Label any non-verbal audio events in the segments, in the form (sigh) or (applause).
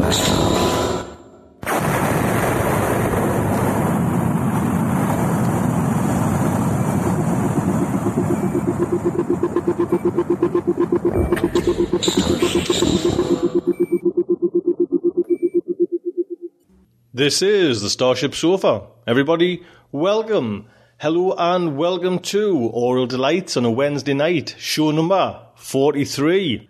This is the Starship Sofa. Everybody, welcome. Hello and welcome to Aural Delights on a Wednesday night, show number 43.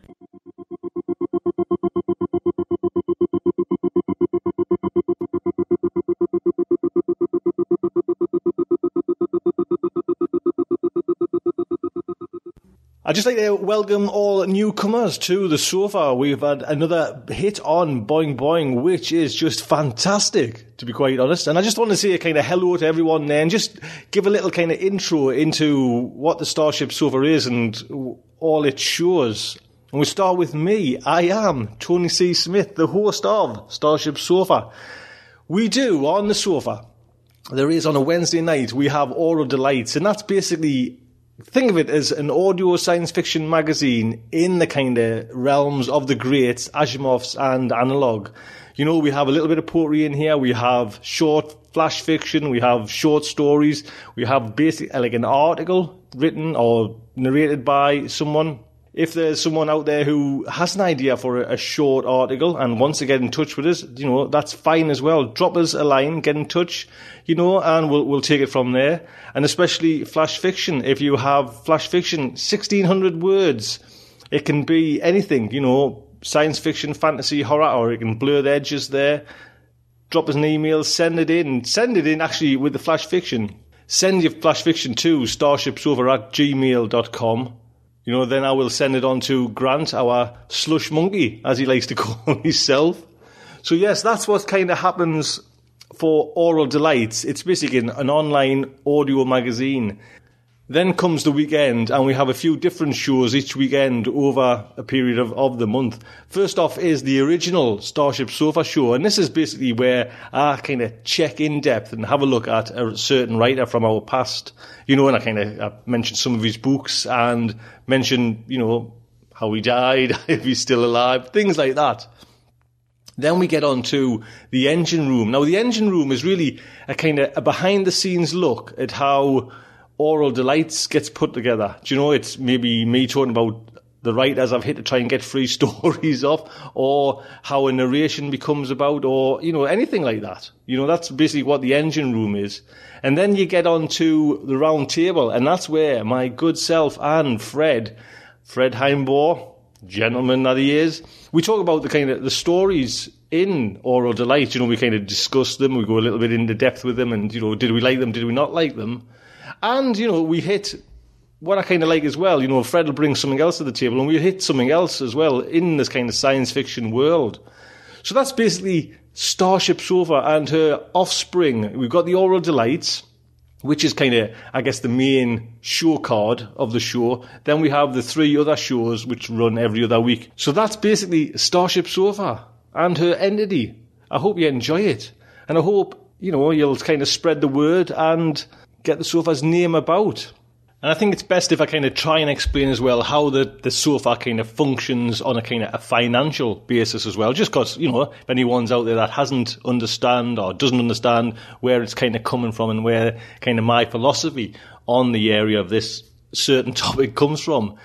I'd just like to welcome all newcomers to the sofa. We've had another hit on Boing Boing, which is just fantastic, to be quite honest. And I just want to say a kind of hello to everyone there and just give a little kind of intro into what the Starship Sofa is and all it shows. And we start with me. I am Tony C. Smith, the host of Starship Sofa. We do on the sofa. There is on a Wednesday night, we have Oral Delights, and that's basically think of it as an audio science fiction magazine in the kind of realms of the greats, Asimov's and analog. You know, we have a little bit of poetry in here. We have short flash fiction. We have short stories. We have basically like an article written or narrated by someone. If there's someone out there who has an idea for a, short article and wants to get in touch with us, you know, that's fine as well. Drop us a line, get in touch, you know, and we'll, we'll take it from there. And especially flash fiction. If you have flash fiction, 1600 words, it can be anything, you know, science fiction, fantasy, horror, or it can blur the edges there. Drop us an email, send it in, send it in actually with the flash fiction. Send your flash fiction to starshipsofa at gmail.com. You know, then I will send it on to Grant, our slush monkey, as he likes to (laughs) call himself. So yes, that's what kind of happens for Aural Delights. It's basically an, an online audio magazine. Then comes the weekend, and we have a few different shows each weekend over a period of, of the month. First off is the original Starship Sofa show, and this is basically where I kind of check in depth and have a look at a certain writer from our past. You know, and I kind of mention some of his books and mention, you know, how he died, (laughs) if he's still alive, things like that. Then we get on to the engine room. Now, the engine room is really a kind of a behind the scenes look at how Aural Delights gets put together. Do you know, it's maybe me talking about the writers I've hit to try and get free (laughs) stories off, or how a narration becomes about, or, you know, anything like that. You know, that's basically what the engine room is. And then you get on to the round table, and that's where my good self and Fred, Fred Himebaugh, gentleman that he is, we talk about the kind of the stories in Aural Delight. You know, we kind of discuss them, we go a little bit into depth with them, and, you know, did we like them, did we not like them? And, you know, we hit what I kind of like as well, you know, Fred will bring something else to the table and we hit something else as well in this kind of science fiction world. So that's basically Starship Sofa and her offspring. We've got the Aural Delights, which is kind of, I guess, the main show card of the show. Then we have the three other shows which run every other week. So that's basically Starship Sofa and her entity. I hope you enjoy it. And I hope, you know, you'll kind of spread the word and get the sofa's name about. And I think it's best if I kind of try and explain as well how the, the sofa kind of functions on a kind of a financial basis as well. Just because, you know, if anyone's out there that hasn't understand or doesn't understand where it's kind of coming from and where kind of my philosophy on the area of this certain (laughs) topic comes from.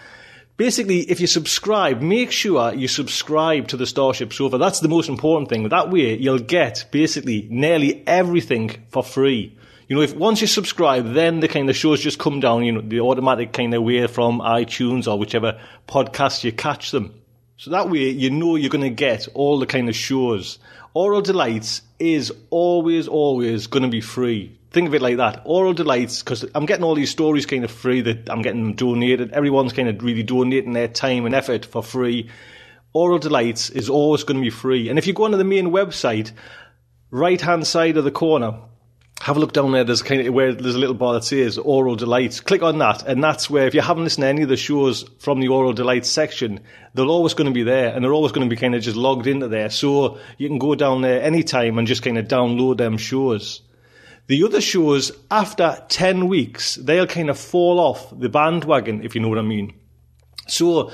Basically, if you subscribe, make sure you subscribe to the Starship Sofa. That's the most important thing. That way, you'll get basically nearly everything for free. You know, if once you subscribe, then the kind of shows just come down, you know, the automatic kind of way from iTunes or whichever podcast you catch them. So that way you know you're going to get all the kind of shows. Aural Delights is always, always going to be free. Think of it like that. Aural Delights, because I'm getting all these stories kind of free that I'm getting donated. Everyone's kind of really donating their time and effort for free. Aural Delights is always going to be free. And if you go onto the main website, right hand side of the corner, have a look down there. There's kind of where there's a little bar that says Aural Delights. Click on that, and that's where if you haven't listened to any of the shows from the Aural Delights section, they're always going to be there, and they're always going to be kind of just logged into there. So you can go down there anytime and just kind of download them shows. The other shows after ten weeks, they'll kind of fall off the bandwagon, if you know what I mean. So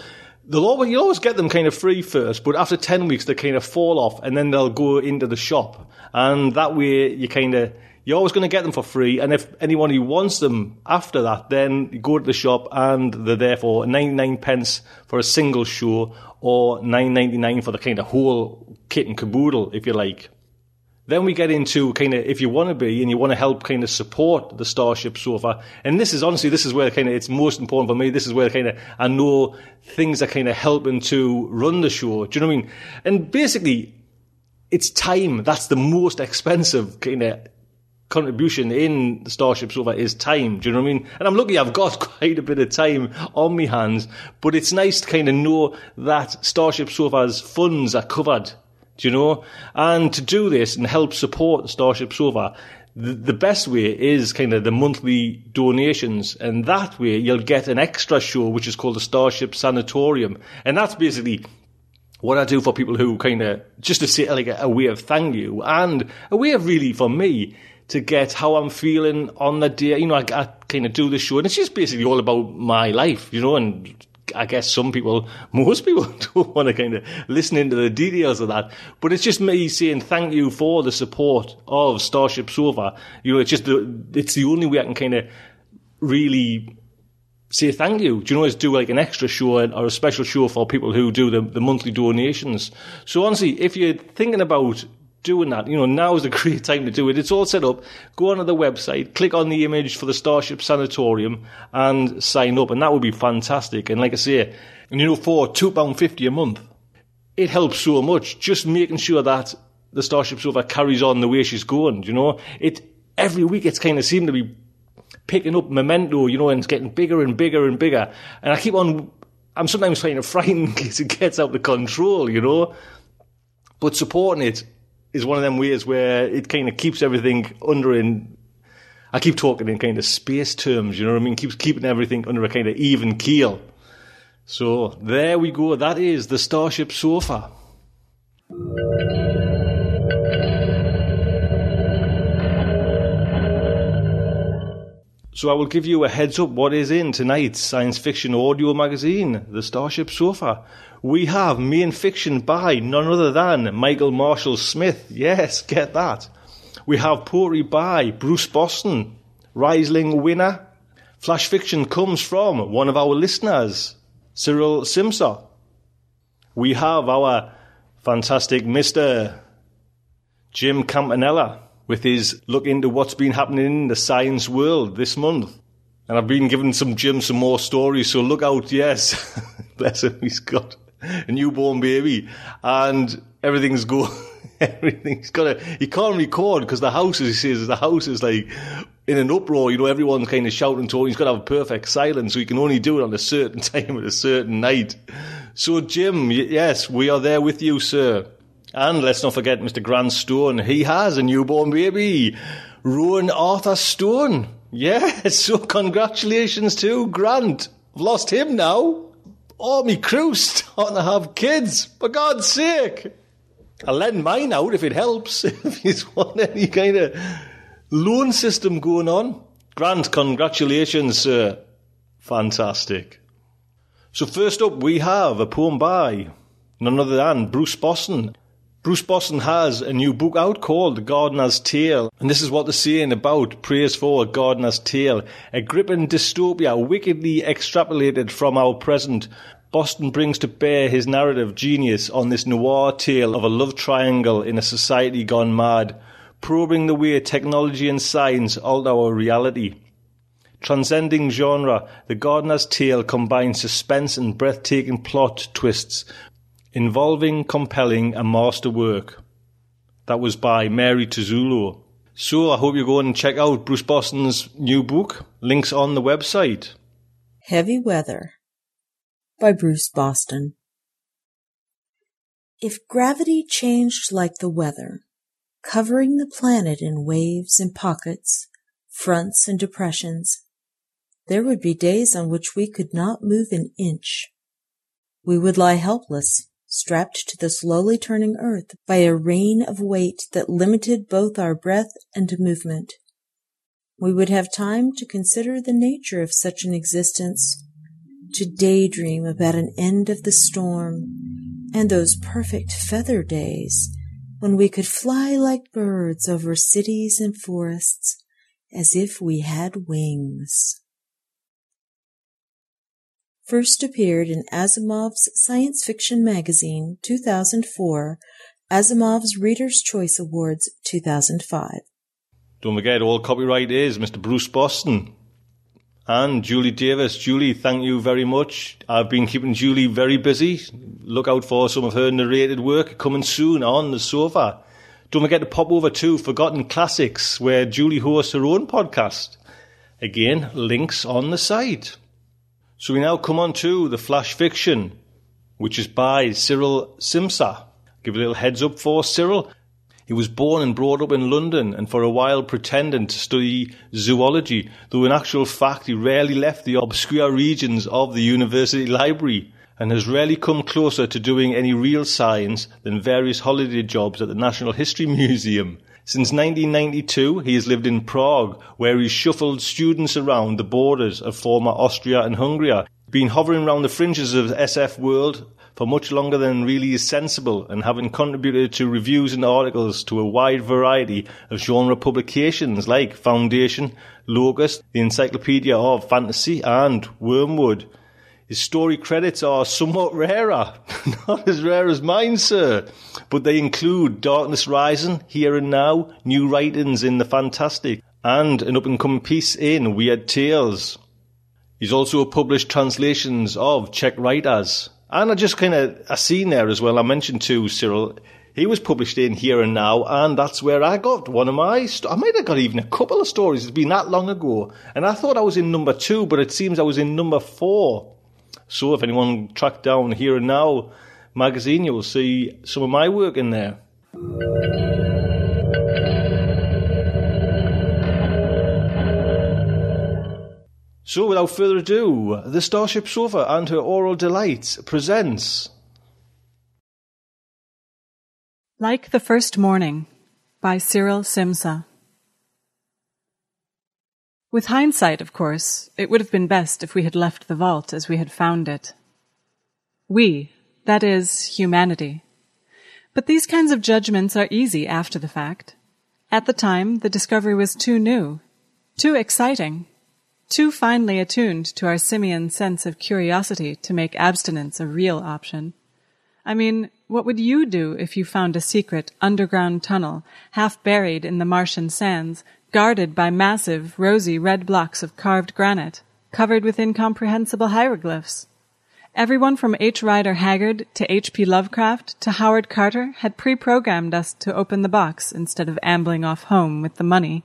they'll always, you always get them kind of free first, but after 10 weeks, they kind of fall off and then they'll go into the shop. And that way you kind of, you're always going to get them for free. And if anyone who wants them after that, then you go to the shop and they're there for 99 pence for a single show or 9.99 for the kind of whole kit and caboodle, if you like. Then we get into kind of if you want to be and you want to help kind of support the Starship Sofa. And this is honestly, this is where kind of it's most important for me. This is where kind of I know things are kind of helping to run the show. Do you know what I mean? And basically, it's time. That's the most expensive kind of contribution in Starship Sofa is time. Do you know what I mean? And I'm lucky I've got (laughs) quite a bit of time on my hands, but it's nice to kind of know that Starship Sofa's funds are covered. Do you know? And to do this and help support Starship Sofa, the, the best way is kind of the monthly donations, and that way you'll get an extra show which is called the Starship Sanatorium, and that's basically what I do for people who kind of just to say like a, a way of thank you and a way of really for me to get how I'm feeling on the day. You know, I, I kind of do the show, and it's just basically all about my life, you know, and I guess some people, (laughs) most people (laughs) don't want to kind of listen into the details of that. But it's just me saying thank you for the support of Starship Sofa. You know, it's just the, it's the only way I can kind of really say thank you. Do you know, is do like an extra show or a special show for people who do the, the monthly donations. So honestly, if you're thinking about doing that. You know, now is a (laughs) great time to do it. It's all set up. Go onto the website, click on the image for the Starship Sanatorium, and sign up. And that would be fantastic. And like I say, and you know, for £2.50 a month, it helps so much. Just making sure that the Starship Sofa carries on the way she's going, you know? It, every week it's kind of seemed to be picking up memento, you know, and it's getting bigger and bigger and bigger. And I keep on, I'm sometimes kind of (laughs) frightened because it gets out of control, you know? But supporting it is one of them ways where it kind of keeps everything under in. I keep talking in kind of space terms, you know what I mean? Keeps keeping everything under a kind of even keel. So there we go. That is the Starship Sofa. So I will give you a heads up what is in tonight's science fiction audio magazine, The Starship Sofa. We have main fiction by none other than Michael Marshall Smith. Yes, get that. We have poetry by Bruce Boston, Rhysling winner. Flash fiction comes from one of our listeners, Cyril Simsa. We have our fantastic Mr. Jim Campanella with his look into what's been happening in the science world this month. And I've been giving some Jim some more stories, so look out, yes. (laughs) Bless him, he's got a newborn baby, and everything's going. (laughs) Everything's got to. He can't record because the house, he says, the house is like in an uproar. You know, everyone's kind of shouting to him. He's got to have perfect silence, so he can only do it on a certain (laughs) time at a certain night. So, Jim, yes, we are there with you, sir. And let's not forget Mr. Grant Stone. He has a newborn baby, Rowan Arthur Stone. Yes, (laughs) so congratulations to Grant. I've lost him now. Oh, me crew's starting to have kids, for God's sake. I'll lend mine out if it helps. (laughs) if you want any kind of loan system going on. Grant, congratulations, sir. Fantastic. So first up, we have a poem by none other than Bruce Boston. Bruce Boston has a new book out called The Guardener's Tale, and this is what they're saying about Praise for a Guardener's Tale, a gripping dystopia wickedly extrapolated from our present. Boston brings to bear his narrative genius on this noir tale of a love triangle in a society gone mad, probing the way technology and science alter our reality. Transcending genre, The Guardener's Tale combines suspense and breathtaking plot twists, involving compelling a masterwork. That was by Mary Turzillo. So I hope you go and check out Bruce Boston's new book. Links on the website. Heavy Weather by Bruce Boston. If gravity changed like the weather, covering the planet in waves and pockets, fronts and depressions, there would be days on which we could not move an inch. We would lie helpless, strapped to the slowly turning earth by a rein of weight that limited both our breath and movement. We would have time to consider the nature of such an existence, to daydream about an end of the storm and those perfect feather days when we could fly like birds over cities and forests as if we had wings first appeared in Asimov's Science Fiction Magazine 2004, Asimov's Reader's Choice Awards 2005. Don't forget, all copyright is Mr. Bruce Boston. And Julie Davis. Julie, thank you very much. I've been keeping Julie very busy. Look out for some of her narrated work coming soon on the sofa. Don't forget to pop over to Forgotten Classics, where Julie hosts her own podcast. Again, links on the site. So we now come on to the flash fiction, which is by Cyril Simsa. Give a little heads up for Cyril. He was born and brought up in London and for a while pretended to study zoology, though in actual fact he rarely left the obscure regions of the university library and has rarely come closer to doing any real science than various holiday jobs at the National History Museum. Since 1992, he has lived in Prague, where he shuffled students around the borders of former Austria and Hungary, been hovering around the fringes of SF world for much longer than really is sensible, and having contributed to reviews and articles to a wide variety of genre publications like Foundation, Locus, the Encyclopedia of Fantasy, and Wormwood. His story credits are somewhat rarer, (laughs) not as rare as mine, sir, but they include Darkness Rising, Here and Now, new writings in the Fantastic, and an up and coming piece in Weird Tales. He's also published translations of Czech writers. And I just kind of, I seen there as well, I mentioned to Cyril, he was published in Here and Now, and that's where I got one of my, I might have got even a couple of stories, it's been that long ago, and I thought I was in number two, but it seems I was in number four. So if anyone tracked down Here and Now magazine, you will see some of my work in there. So without further ado, the Starship Sofa and her Aural Delights presents Like the First Morning by Cyril Simsa. With hindsight, of course, it would have been best if we had left the vault as we had found it. We, that is, humanity. But these kinds of judgments are easy after the fact. At the time, the discovery was too new, too exciting, too finely attuned to our simian sense of curiosity to make abstinence a real option. I mean, what would you do if you found a secret underground tunnel, half buried in the Martian sands, guarded by massive, rosy red blocks of carved granite, covered with incomprehensible hieroglyphs. Everyone from H. Rider Haggard to H.P. Lovecraft to Howard Carter had pre-programmed us to open the box instead of ambling off home with the money.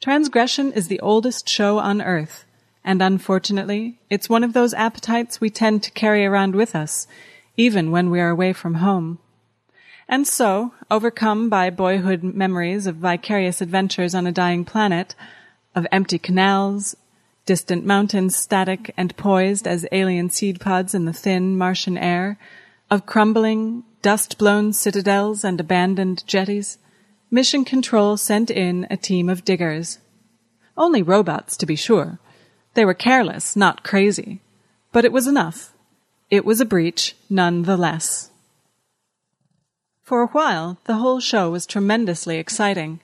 Transgression is the oldest show on earth, and unfortunately, it's one of those appetites we tend to carry around with us, even when we are away from home. And so, overcome by boyhood memories of vicarious adventures on a dying planet, of empty canals, distant mountains static and poised as alien seed pods in the thin Martian air, of crumbling, dust-blown citadels and abandoned jetties, Mission Control sent in a team of diggers. Only robots, to be sure. They were careless, not crazy. But it was enough. It was a breach, none the less. For a while, the whole show was tremendously exciting.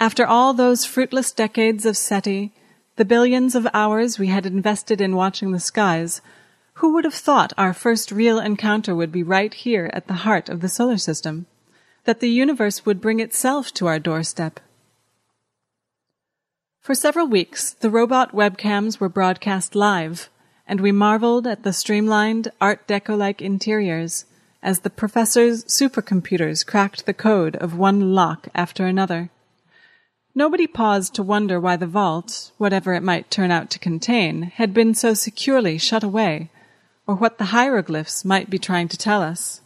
After all those fruitless decades of SETI, the billions of hours we had invested in watching the skies, who would have thought our first real encounter would be right here at the heart of the solar system? That the universe would bring itself to our doorstep? For several weeks, the robot webcams were broadcast live, and we marveled at the streamlined Art Deco-like interiors as the professor's supercomputers cracked the code of one lock after another. Nobody paused to wonder why the vault, whatever it might turn out to contain, had been so securely shut away or what the hieroglyphs might be trying to tell us.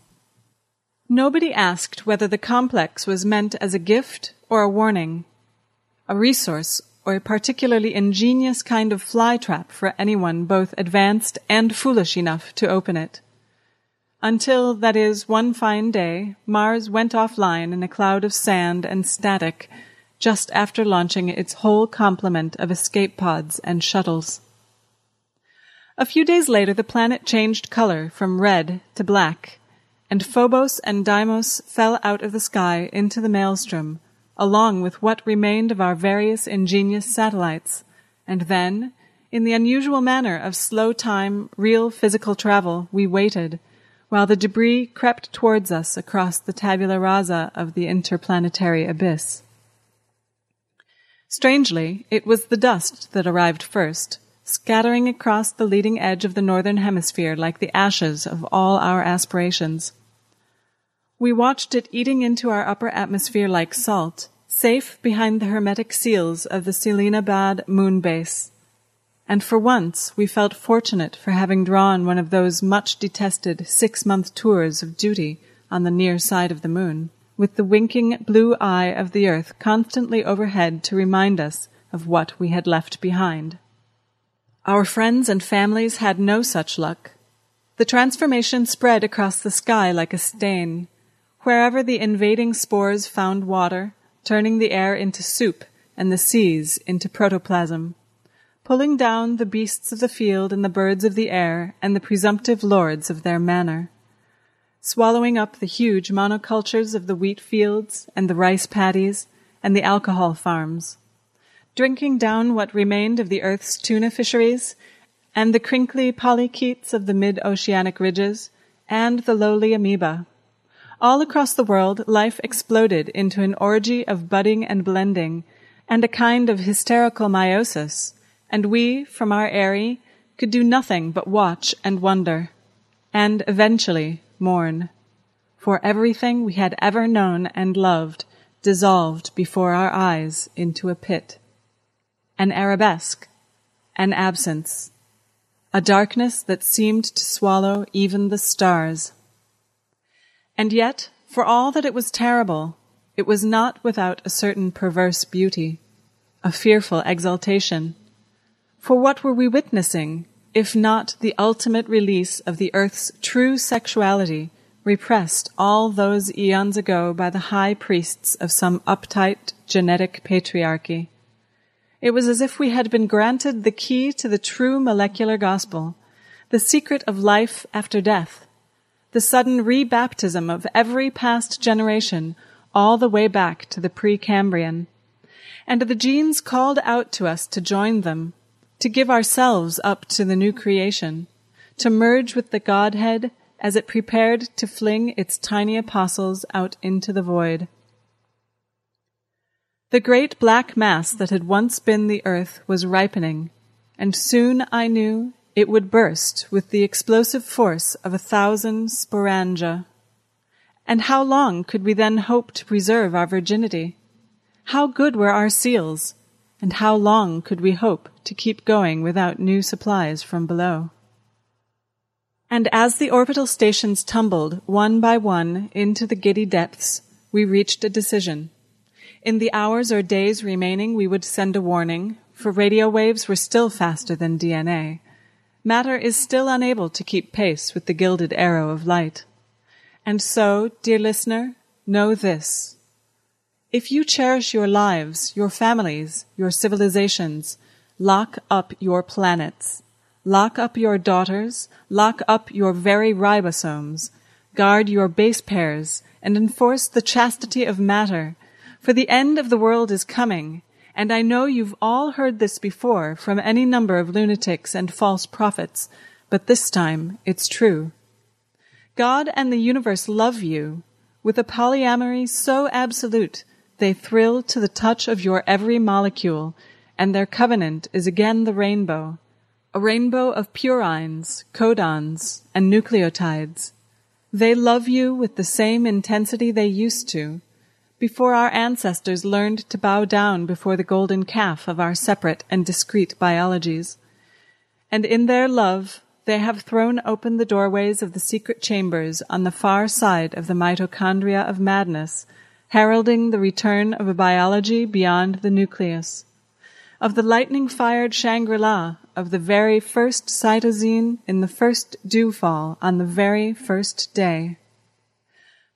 Nobody asked whether the complex was meant as a gift or a warning, a resource or a particularly ingenious kind of fly trap for anyone both advanced and foolish enough to open it. Until, that is, one fine day, Mars went offline in a cloud of sand and static just after launching its whole complement of escape pods and shuttles. A few days later, the planet changed color from red to black, and Phobos and Deimos fell out of the sky into the maelstrom, along with what remained of our various ingenious satellites. And then, in the unusual manner of slow time, real physical travel, we waited, while the debris crept towards us across the tabula rasa of the interplanetary abyss. Strangely, it was the dust that arrived first, scattering across the leading edge of the northern hemisphere like the ashes of all our aspirations. We watched it eating into our upper atmosphere like salt, safe behind the hermetic seals of the Selenabad moon base. And for once we felt fortunate for having drawn one of those much detested six month tours of duty on the near side of the moon, with the winking blue eye of the earth constantly overhead to remind us of what we had left behind. Our friends and families had no such luck. The transformation spread across the sky like a stain. Wherever the invading spores found water, turning the air into soup and the seas into protoplasm, pulling down the beasts of the field and the birds of the air and the presumptive lords of their manor, swallowing up the huge monocultures of the wheat fields and the rice paddies and the alcohol farms, drinking down what remained of the earth's tuna fisheries, and the crinkly polychaetes of the mid-oceanic ridges, and the lowly amoeba. All across the world, life exploded into an orgy of budding and blending, and a kind of hysterical meiosis, and we, from our eyrie, could do nothing but watch and wonder, and eventually mourn. For everything we had ever known and loved dissolved before our eyes into a pit an arabesque, an absence, a darkness that seemed to swallow even the stars. And yet, for all that it was terrible, it was not without a certain perverse beauty, a fearful exaltation. For what were we witnessing, if not the ultimate release of the earth's true sexuality, repressed all those eons ago by the high priests of some uptight genetic patriarchy? It was as if we had been granted the key to the true molecular gospel, the secret of life after death, the sudden rebaptism of every past generation all the way back to the Precambrian. And the genes called out to us to join them, to give ourselves up to the new creation, to merge with the Godhead as it prepared to fling its tiny apostles out into the void. The great black mass that had once been the earth was ripening, and soon I knew it would burst with the explosive force of a thousand sporangia. And how long could we then hope to preserve our virginity? How good were our seals? And how long could we hope to keep going without new supplies from below? And as the orbital stations tumbled one by one into the giddy depths, we reached a decision. In the hours or days remaining, we would send a warning, for radio waves were still faster than DNA. Matter is still unable to keep pace with the gilded arrow of light. And so, dear listener, know this. If you cherish your lives, your families, your civilizations, lock up your planets. Lock up your daughters, lock up your very ribosomes, guard your base pairs, and enforce the chastity of matter, for the end of the world is coming, and I know you've all heard this before from any number of lunatics and false prophets, but this time it's true. God and the universe love you with a polyamory so absolute they thrill to the touch of your every molecule, and their covenant is again the rainbow, a rainbow of purines, codons, and nucleotides. They love you with the same intensity they used to, before our ancestors learned to bow down before the golden calf of our separate and discrete biologies. And in their love, they have thrown open the doorways of the secret chambers on the far side of the mitochondria of madness, heralding the return of a biology beyond the nucleus. Of the lightning fired Shangri-La, of the very first cytosine in the first dewfall on the very first day.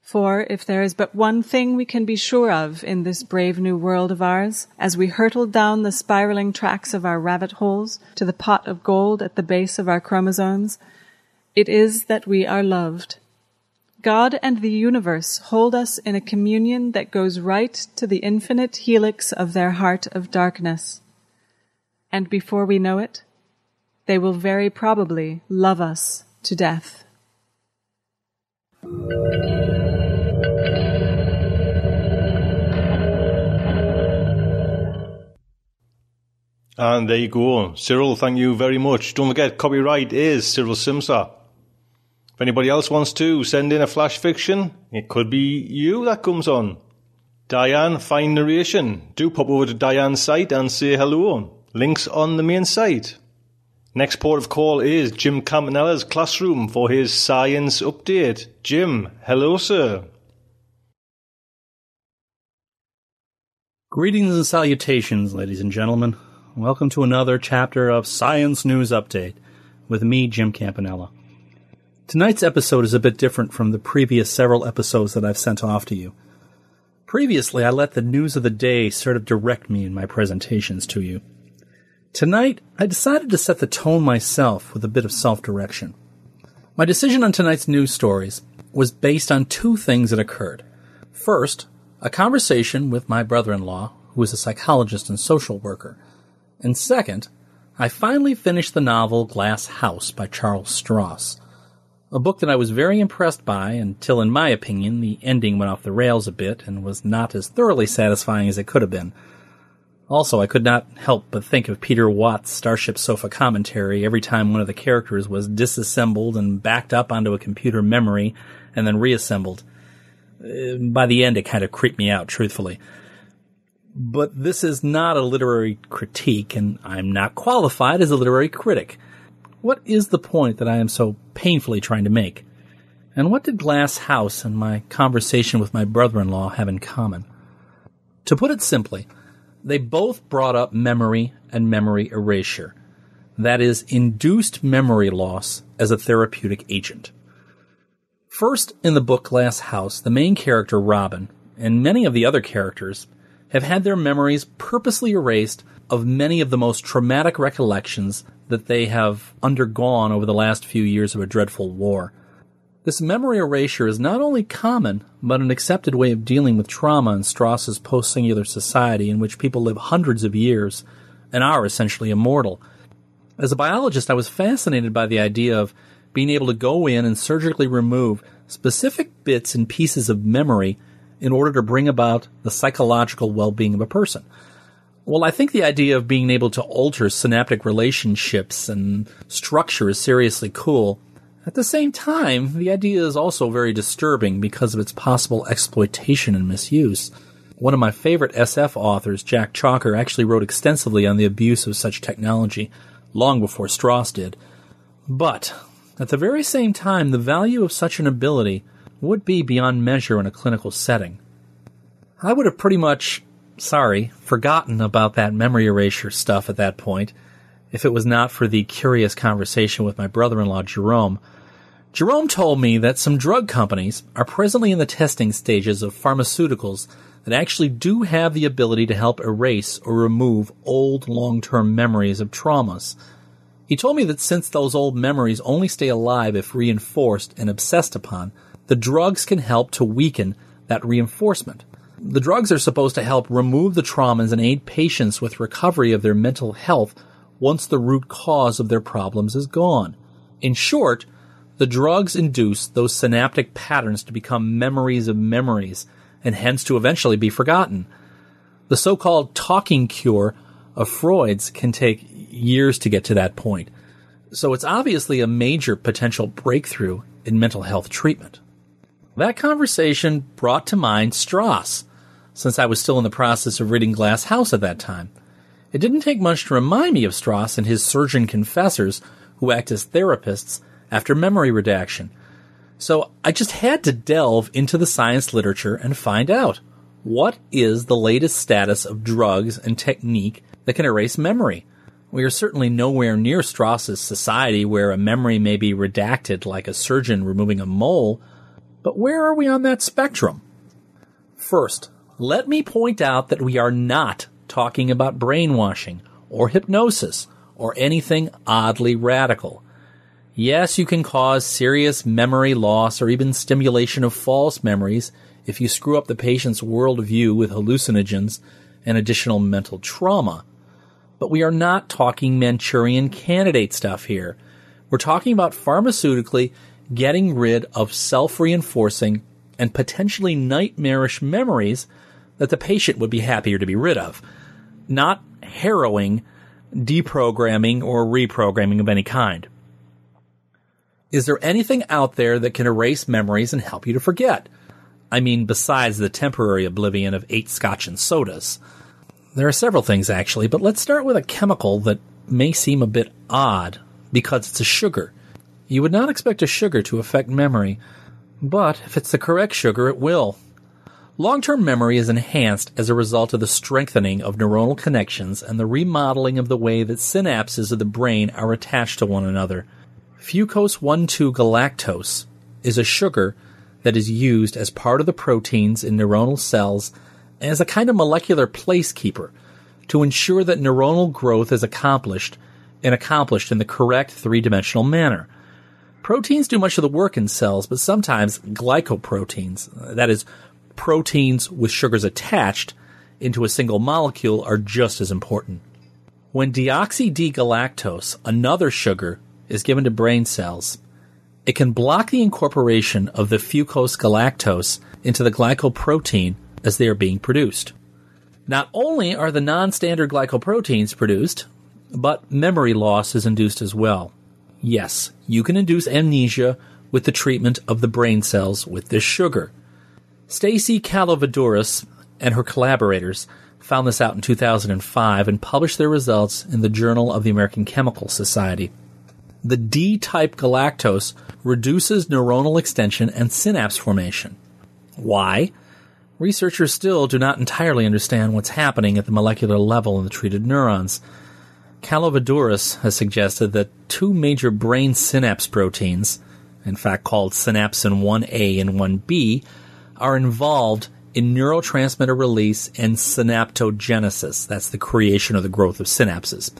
For if there is but one thing we can be sure of in this brave new world of ours, as we hurtle down the spiraling tracks of our rabbit holes to the pot of gold at the base of our chromosomes, it is that we are loved. God and the universe hold us in a communion that goes right to the infinite helix of their heart of darkness. And before we know it, they will very probably love us to death. And there you go. Cyril, thank you very much. Don't forget, copyright is Cyril Simsa. If anybody else wants to send in a flash fiction, it could be you that comes on. Diane, fine narration. Do pop over to Diane's site and say hello. Links on the main site. Next port of call is Jim Campanella's classroom for his science update. Jim, hello, sir. Greetings and salutations, ladies and gentlemen. Welcome to another chapter of Science News Update with me, Jim Campanella. Tonight's episode is a bit different from the previous several episodes that I've sent off to you. Previously, I let the news of the day sort of direct me in my presentations to you. Tonight, I decided to set the tone myself with a bit of self direction. My decision on tonight's news stories was based on two things that occurred. First, a conversation with my brother in law, who is a psychologist and social worker. And second, I finally finished the novel Glass House by Charles Stross, a book that I was very impressed by until, in my opinion, the ending went off the rails a bit and was not as thoroughly satisfying as it could have been. Also, I could not help but think of Peter Watts' Starship Sofa commentary every time one of the characters was disassembled and backed up onto a computer memory and then reassembled. Uh, by the end, it kind of creeped me out, truthfully. But this is not a literary critique, and I'm not qualified as a literary critic. What is the point that I am so painfully trying to make? And what did Glass House and my conversation with my brother in law have in common? To put it simply, they both brought up memory and memory erasure. That is, induced memory loss as a therapeutic agent. First, in the book Glass House, the main character, Robin, and many of the other characters have had their memories purposely erased of many of the most traumatic recollections that they have undergone over the last few years of a dreadful war. This memory erasure is not only common, but an accepted way of dealing with trauma in Stross's post singular society in which people live hundreds of years and are essentially immortal. As a biologist, I was fascinated by the idea of being able to go in and surgically remove specific bits and pieces of memory in order to bring about the psychological well-being of a person. Well, I think the idea of being able to alter synaptic relationships and structure is seriously cool. At the same time, the idea is also very disturbing because of its possible exploitation and misuse. One of my favorite SF authors, Jack Chalker, actually wrote extensively on the abuse of such technology, long before Stross did. But, at the very same time, the value of such an ability would be beyond measure in a clinical setting. I would have pretty much, sorry, forgotten about that memory erasure stuff at that point if it was not for the curious conversation with my brother in law, Jerome. Jerome told me that some drug companies are presently in the testing stages of pharmaceuticals that actually do have the ability to help erase or remove old long term memories of traumas. He told me that since those old memories only stay alive if reinforced and obsessed upon, the drugs can help to weaken that reinforcement. The drugs are supposed to help remove the traumas and aid patients with recovery of their mental health once the root cause of their problems is gone. In short, the drugs induce those synaptic patterns to become memories of memories and hence to eventually be forgotten. The so-called talking cure of Freud's can take years to get to that point. So it's obviously a major potential breakthrough in mental health treatment. That conversation brought to mind Stross, since I was still in the process of reading Glass House at that time. It didn't take much to remind me of Stross and his surgeon confessors who act as therapists after memory redaction. So I just had to delve into the science literature and find out what is the latest status of drugs and technique that can erase memory. We are certainly nowhere near Stross's society where a memory may be redacted like a surgeon removing a mole, but where are we on that spectrum? First, let me point out that we are not talking about brainwashing or hypnosis or anything oddly radical. Yes, you can cause serious memory loss or even stimulation of false memories if you screw up the patient's worldview with hallucinogens and additional mental trauma. But we are not talking Manchurian candidate stuff here. We're talking about pharmaceutically getting rid of self reinforcing and potentially nightmarish memories that the patient would be happier to be rid of, not harrowing deprogramming or reprogramming of any kind. Is there anything out there that can erase memories and help you to forget? I mean, besides the temporary oblivion of eight scotch and sodas. There are several things actually, but let's start with a chemical that may seem a bit odd because it's a sugar. You would not expect a sugar to affect memory, but if it's the correct sugar, it will. Long term memory is enhanced as a result of the strengthening of neuronal connections and the remodeling of the way that synapses of the brain are attached to one another. Fucose 1,2 galactose is a sugar that is used as part of the proteins in neuronal cells as a kind of molecular placekeeper to ensure that neuronal growth is accomplished and accomplished in the correct three dimensional manner. Proteins do much of the work in cells, but sometimes glycoproteins, that is, proteins with sugars attached into a single molecule, are just as important. When deoxy D galactose, another sugar, is given to brain cells, it can block the incorporation of the fucose galactose into the glycoprotein as they are being produced. Not only are the non standard glycoproteins produced, but memory loss is induced as well. Yes, you can induce amnesia with the treatment of the brain cells with this sugar. Stacy Kalovidouris and her collaborators found this out in 2005 and published their results in the Journal of the American Chemical Society. The D type galactose reduces neuronal extension and synapse formation. Why? Researchers still do not entirely understand what's happening at the molecular level in the treated neurons. Kalovidouris has suggested that two major brain synapse proteins, in fact called synapsin 1A and 1B, are involved in neurotransmitter release and synaptogenesis. That's the creation or the growth of synapses.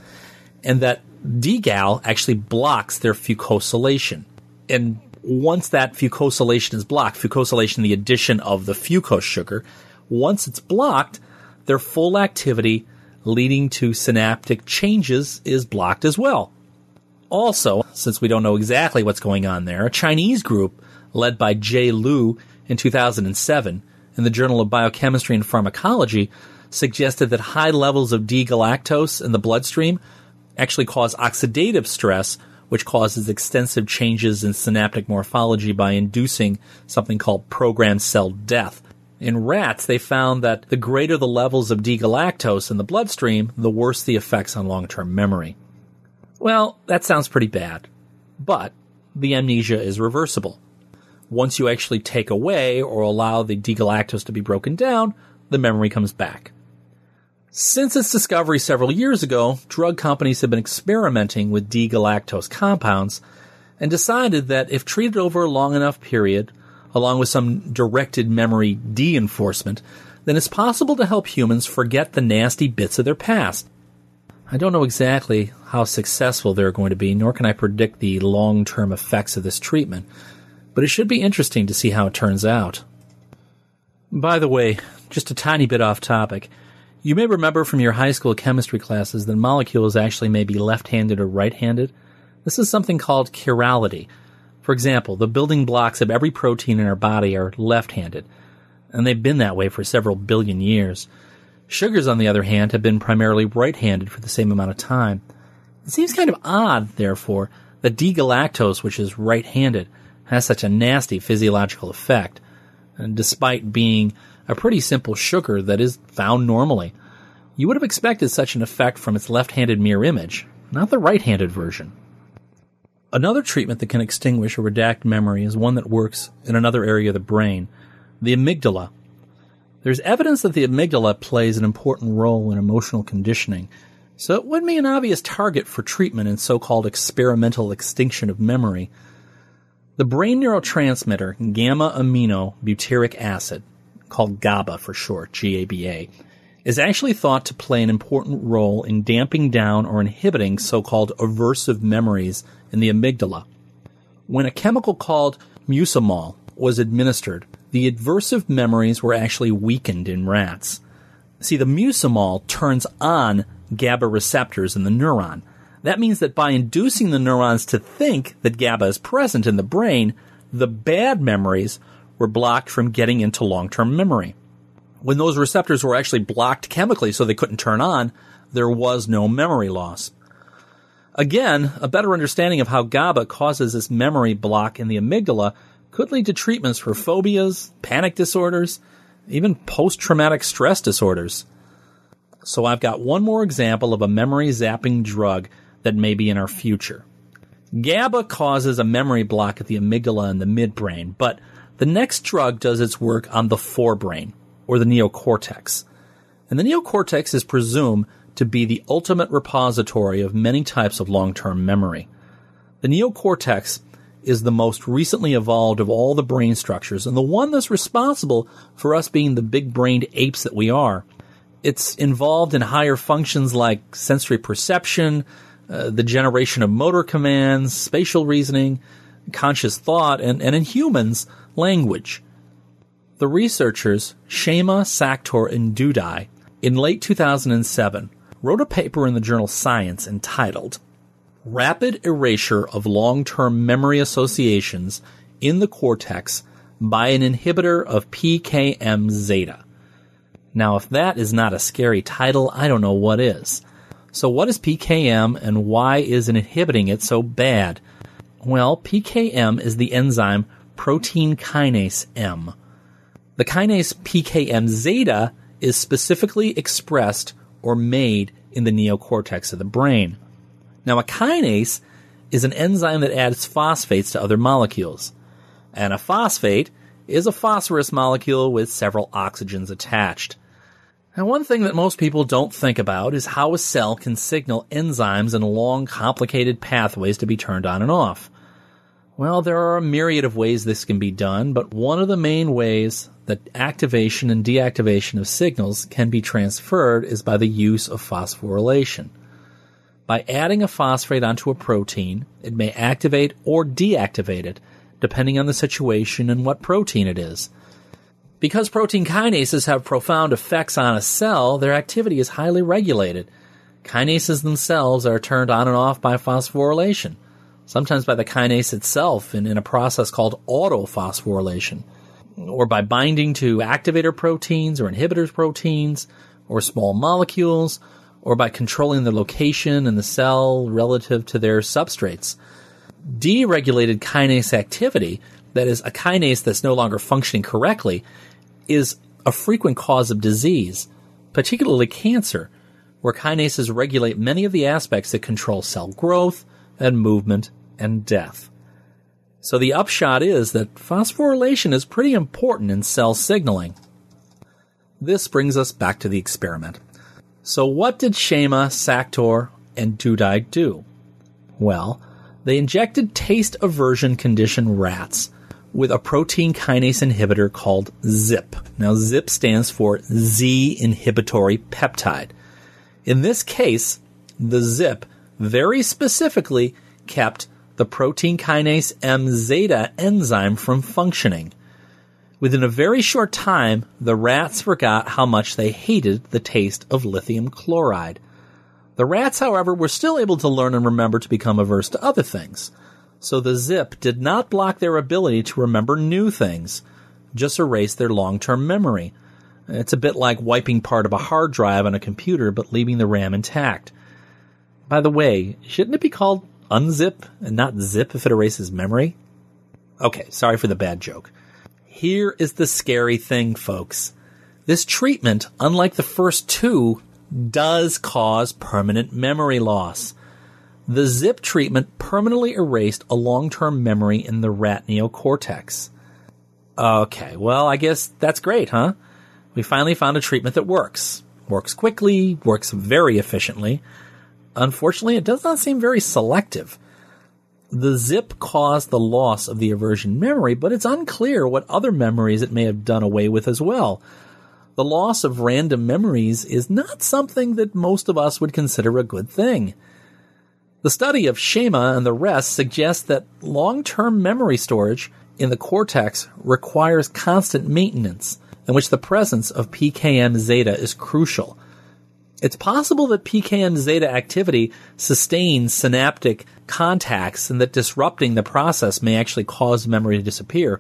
And that DGAL actually blocks their fucosylation. And once that fucosylation is blocked, fucosylation, the addition of the fucose sugar, once it's blocked, their full activity leading to synaptic changes is blocked as well. Also, since we don't know exactly what's going on there, a Chinese group led by Jay Liu in 2007 in the Journal of Biochemistry and Pharmacology suggested that high levels of D-galactose in the bloodstream actually cause oxidative stress, which causes extensive changes in synaptic morphology by inducing something called programmed cell death. In rats, they found that the greater the levels of D-galactose in the bloodstream, the worse the effects on long-term memory. Well, that sounds pretty bad. But the amnesia is reversible. Once you actually take away or allow the D-galactose to be broken down, the memory comes back. Since its discovery several years ago, drug companies have been experimenting with D-galactose compounds, and decided that if treated over a long enough period, along with some directed memory de-enforcement, then it's possible to help humans forget the nasty bits of their past. I don't know exactly how successful they're going to be, nor can I predict the long-term effects of this treatment, but it should be interesting to see how it turns out. By the way, just a tiny bit off topic. You may remember from your high school chemistry classes that molecules actually may be left-handed or right-handed. This is something called chirality. For example, the building blocks of every protein in our body are left-handed, and they've been that way for several billion years. Sugars, on the other hand, have been primarily right-handed for the same amount of time. It seems kind of odd, therefore, that D-galactose, which is right-handed, has such a nasty physiological effect, despite being a pretty simple sugar that is found normally. You would have expected such an effect from its left-handed mirror image, not the right-handed version. Another treatment that can extinguish or redact memory is one that works in another area of the brain, the amygdala. There's evidence that the amygdala plays an important role in emotional conditioning, so it would be an obvious target for treatment in so-called experimental extinction of memory. The brain neurotransmitter gamma amino butyric acid called GABA for short, G-A-B-A, is actually thought to play an important role in damping down or inhibiting so-called aversive memories in the amygdala. When a chemical called muscimol was administered, the aversive memories were actually weakened in rats. See, the muscimol turns on GABA receptors in the neuron. That means that by inducing the neurons to think that GABA is present in the brain, the bad memories were blocked from getting into long-term memory. When those receptors were actually blocked chemically so they couldn't turn on, there was no memory loss. Again, a better understanding of how GABA causes this memory block in the amygdala could lead to treatments for phobias, panic disorders, even post-traumatic stress disorders. So I've got one more example of a memory zapping drug that may be in our future. GABA causes a memory block at the amygdala and the midbrain, but the next drug does its work on the forebrain, or the neocortex. And the neocortex is presumed to be the ultimate repository of many types of long-term memory. The neocortex is the most recently evolved of all the brain structures and the one that's responsible for us being the big-brained apes that we are. It's involved in higher functions like sensory perception, uh, the generation of motor commands, spatial reasoning, conscious thought, and, and in humans, language. The researchers Shema, Sacktor, and Dudai in late 2007 wrote a paper in the journal Science entitled Rapid Erasure of Long-Term Memory Associations in the Cortex by an Inhibitor of PKM Zeta. Now, if that is not a scary title, I don't know what is. So what is PKM and why is inhibiting it so bad? Well, PKM is the enzyme protein kinase M. The kinase PKM zeta is specifically expressed or made in the neocortex of the brain. Now, a kinase is an enzyme that adds phosphates to other molecules. And a phosphate is a phosphorus molecule with several oxygens attached. Now, one thing that most people don't think about is how a cell can signal enzymes in long, complicated pathways to be turned on and off. Well, there are a myriad of ways this can be done, but one of the main ways that activation and deactivation of signals can be transferred is by the use of phosphorylation. By adding a phosphate onto a protein, it may activate or deactivate it, depending on the situation and what protein it is. Because protein kinases have profound effects on a cell, their activity is highly regulated. Kinases themselves are turned on and off by phosphorylation sometimes by the kinase itself in, in a process called autophosphorylation, or by binding to activator proteins or inhibitor proteins or small molecules, or by controlling the location in the cell relative to their substrates. Deregulated kinase activity, that is, a kinase that's no longer functioning correctly, is a frequent cause of disease, particularly cancer, where kinases regulate many of the aspects that control cell growth, and movement and death. So the upshot is that phosphorylation is pretty important in cell signaling. This brings us back to the experiment. So what did Shema, Sacktor, and Dudai do? Well, They injected taste aversion condition rats with a protein kinase inhibitor called ZIP. Now, ZIP stands for Z inhibitory peptide. In this case, the ZIP very specifically kept the protein kinase M zeta enzyme from functioning. Within a very short time, the rats forgot how much they hated the taste of lithium chloride. The rats, however, were still able to learn and remember to become averse to other things. So the zip did not block their ability to remember new things, just erased their long term memory. It's a bit like wiping part of a hard drive on a computer but leaving the RAM intact. By the way, shouldn't it be called unzip and not zip if it erases memory? Okay, sorry for the bad joke. Here is the scary thing, folks. This treatment, unlike the first two, does cause permanent memory loss. The ZIP treatment permanently erased a long term memory in the rat neocortex. Okay, well, I guess that's great, huh? We finally found a treatment that works. Works quickly, works very efficiently. Unfortunately, it does not seem very selective. The zip caused the loss of the aversion memory, but it's unclear what other memories it may have done away with as well. The loss of random memories is not something that most of us would consider a good thing. The study of Shema and the rest suggests that long-term memory storage in the cortex requires constant maintenance, in which the presence of PKM zeta is crucial. It's possible that PKM zeta activity sustains synaptic contacts and that disrupting the process may actually cause memory to disappear.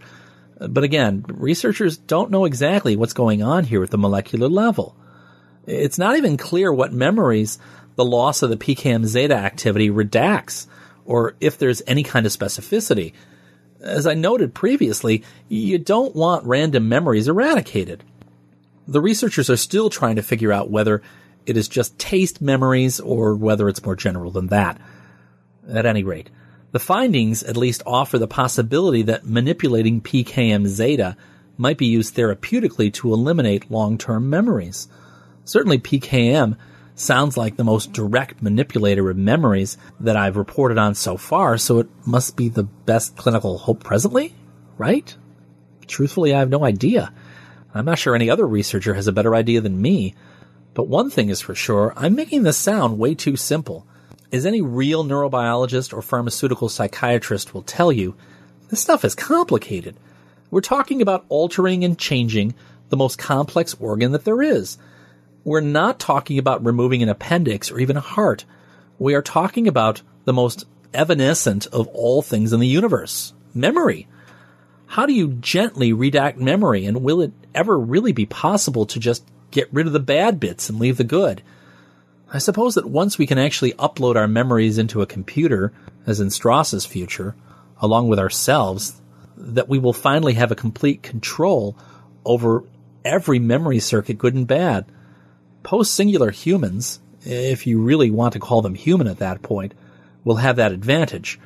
Uh, but again, researchers don't know exactly what's going on here at the molecular level. It's not even clear what memories the loss of the PKM zeta activity redacts, or if there's any kind of specificity. As I noted previously, you don't want random memories eradicated. The researchers are still trying to figure out whether it is just taste memories or whether it's more general than that. At any rate, the findings at least offer the possibility that manipulating PKM zeta might be used therapeutically to eliminate long-term memories. Certainly PKM sounds like the most direct manipulator of memories that I've reported on so far, so it must be the best clinical hope presently, right? Truthfully, I have no idea. I'm not sure any other researcher has a better idea than me. But one thing is for sure, I'm making this sound way too simple. As any real neurobiologist or pharmaceutical psychiatrist will tell you, this stuff is complicated. We're talking about altering and changing the most complex organ that there is – we're not talking about removing an appendix or even a heart. We are talking about the most evanescent of all things in the universe memory. How do you gently redact memory, and will it ever really be possible to just get rid of the bad bits and leave the good? I suppose that once we can actually upload our memories into a computer, as in Stross's future, along with ourselves, that we will finally have a complete control over every memory circuit, good and bad post singular humans, if you really want to call them human at that point, will have that advantage.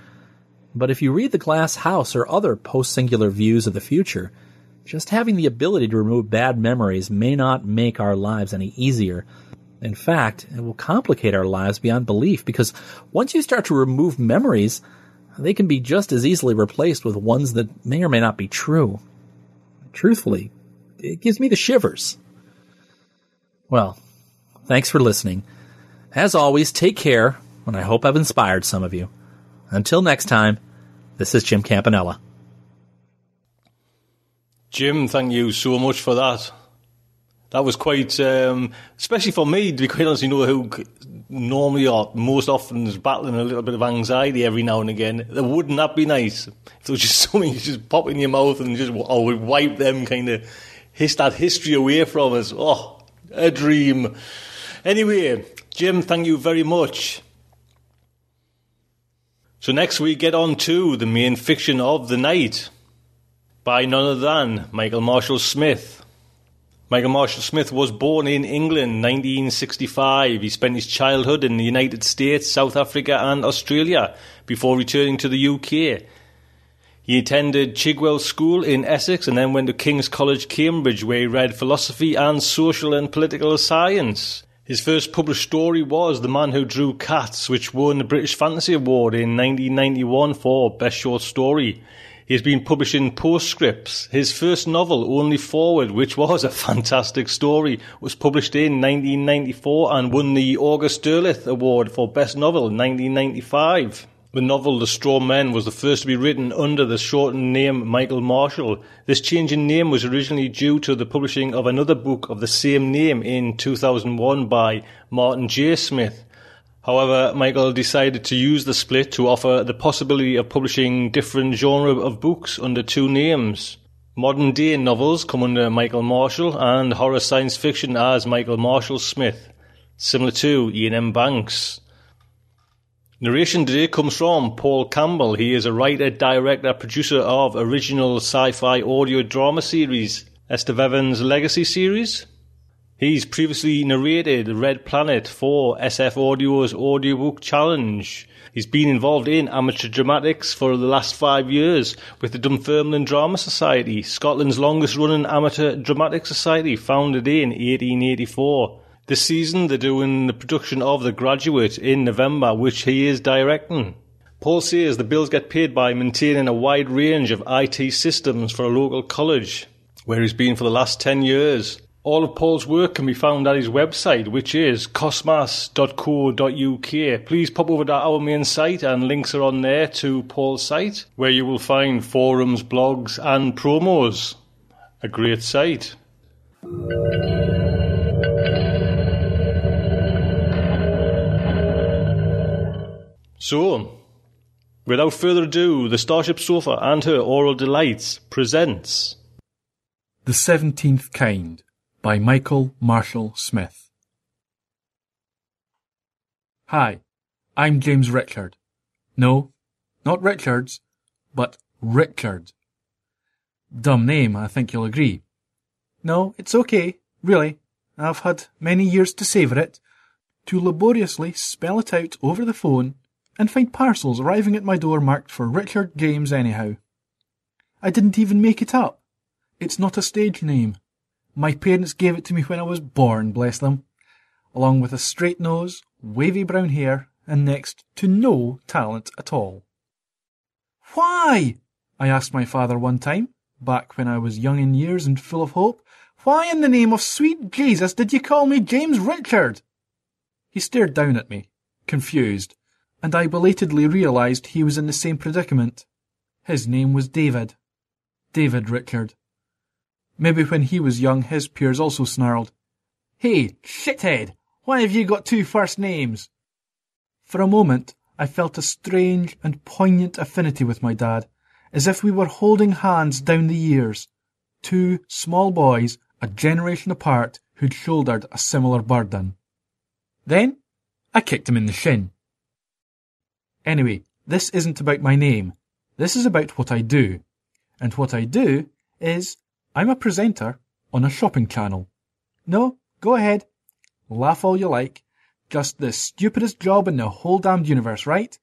But if you read The Glass House or other post singular views of the future, just having the ability to remove bad memories may not make our lives any easier. In fact, it will complicate our lives beyond belief because once you start to remove memories, they can be just as easily replaced with ones that may or may not be true. Truthfully, it gives me the shivers. Well, Thanks for listening. As always, take care, and I hope I've inspired some of you. Until next time, this is Jim Campanella. Jim, thank you so much for that. That was quite, um, especially for me, to be quite honest, you know, who normally or most often is battling a little bit of anxiety every now and again. Wouldn't that be nice? If there was just (laughs) something you just pop in your mouth and just, oh, wipe them kind of, hiss that history away from us. Oh, a dream. Anyway, Jim, thank you very much. So next we get on to the main fiction of the night by none other than Michael Marshall Smith. Michael Marshall Smith was born in England 1965. He spent his childhood in the United States, South Africa and Australia before returning to the UK. He attended Chigwell School in Essex and then went to King's College, Cambridge, where he read philosophy and social and political science. His first published story was The Man Who Drew Cats, which won the British Fantasy Award in 1991 for Best Short Story. He has been publishing postscripts. His first novel, Only Forward, which was a (laughs) fantastic story, was published in 1994 and won the August Derleth Award for Best Novel in 1995. The novel The Straw Men was the first to be written under the shortened name Michael Marshall. This change in name was originally due to the publishing of another book of the same name in 2001 by Martin J. Smith. However, Michael decided to use the split to offer the possibility of publishing different genre of books under two names. Modern day novels come under Michael Marshall and horror science fiction as Michael Marshall Smith, similar to Iain M. Banks. Narration today comes from Paul Campbell. He is a writer, director, producer of original sci-fi audio drama series Esther Legacy series, He's previously narrated Red Planet for SF Audio's Audiobook Challenge. He's been involved in amateur dramatics for the last five years with the Dunfermline Drama Society, Scotland's longest running amateur dramatic society, founded in 1884. This season, they're doing the production of The Graduate in November, which he is directing. Paul says the bills get paid by maintaining a wide range of IT systems for a local college, where he's been for the last 10 years. All of Paul's work can be found at his website, which is cosmas.co.uk. Please pop over to our main site, and links are on there to Paul's site, where you will find forums, blogs, and promos. A great site. So, without further ado, the Starship Sofa and her Aural Delights presents The Seventeenth Kind by Michael Marshall Smith. Hi, I'm James Richard. No, not Richards, but Richard. Dumb name, I think you'll agree. No, it's okay, really. I've had many years to savour it, to laboriously spell it out over the phone and find parcels arriving at my door marked for Richard James anyhow. I didn't even make it up. It's not a stage name. My parents gave it to me when I was born, bless them, along with a straight nose, wavy brown hair, and next to no talent at all. Why? I asked my father one time, back when I was young in years and full of hope. Why in the name of sweet Jesus did you call me James Richard? He stared down at me, confused, and I belatedly realized he was in the same predicament. His name was David. David Richard. Maybe when he was young his peers also snarled, Hey, shithead, why have you got two first names? For a moment I felt a strange and poignant affinity with my dad, as if we were holding hands down the years, two small boys a generation apart who'd shouldered a similar burden. Then I kicked him in the shin. Anyway, this isn't about my name. This is about what I do. And what I do is I'm a presenter on a shopping channel. No, go ahead. Laugh all you like. Just the stupidest job in the whole damned universe, right?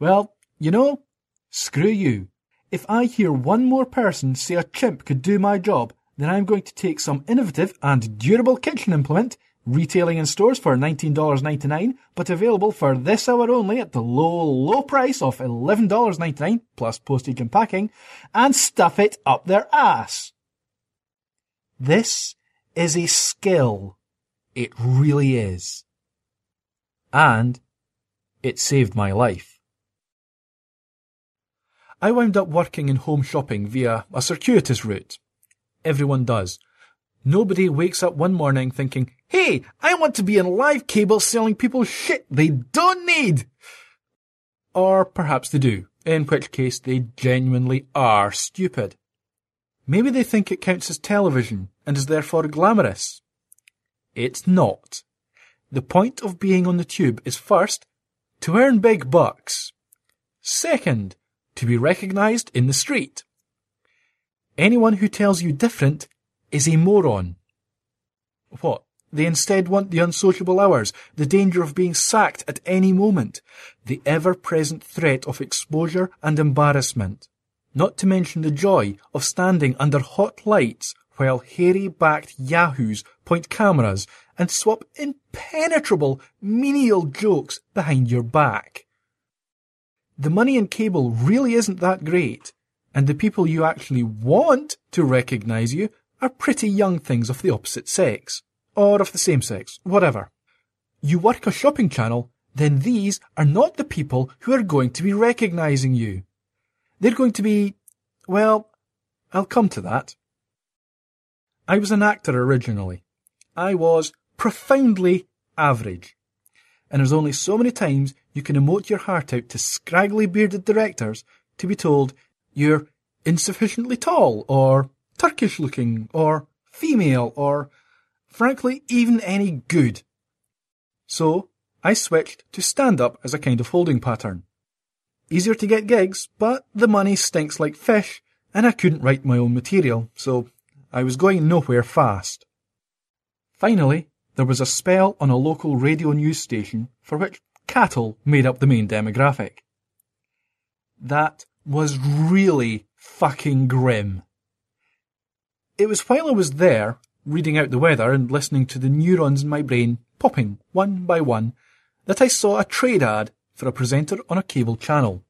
Well, you know, screw you. If I hear one more person say a chimp could do my job, then I'm going to take some innovative and durable kitchen implement, retailing in stores for $19.99, but available for this hour only at the low, low price of $11.99 plus postage and packing, and stuff it up their ass. This is a skill. It really is. And it saved my life. I wound up working in home shopping via a circuitous route. Everyone does. Nobody wakes up one morning thinking, hey, I want to be in live cable selling people shit they don't need. Or perhaps they do, in which case they genuinely are stupid. Maybe they think it counts as television and is therefore glamorous. It's not. The point of being on the tube is first, to earn big bucks. Second, to be recognized in the street. Anyone who tells you different is a moron. What? They instead want the unsociable hours, the danger of being sacked at any moment, the ever-present threat of exposure and embarrassment not to mention the joy of standing under hot lights while hairy-backed yahoos point cameras and swap impenetrable, menial jokes behind your back. The money in cable really isn't that great, and the people you actually want to recognise you are pretty young things of the opposite sex, or of the same sex, whatever. You work a shopping channel, then these are not the people who are going to be recognising you. They're going to be, well, I'll come to that. I was an actor originally. I was profoundly average. And there's only so many times you can emote your heart out to scraggly bearded directors to be told you're insufficiently tall, or Turkish looking, or female, or frankly even any good. So I switched to stand up as a kind of holding pattern. Easier to get gigs, but the money stinks like fish, and I couldn't write my own material, so I was going nowhere fast. Finally, there was a spell on a local radio news station for which cattle made up the main demographic. That was really fucking grim. It was while I was there, reading out the weather and listening to the neurons in my brain popping one by one, that I saw a trade ad for a presenter on a cable channel.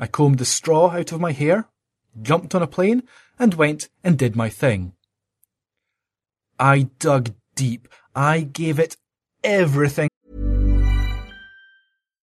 I combed the straw out of my hair, jumped on a plane, and went and did my thing. I dug deep. I gave it everything.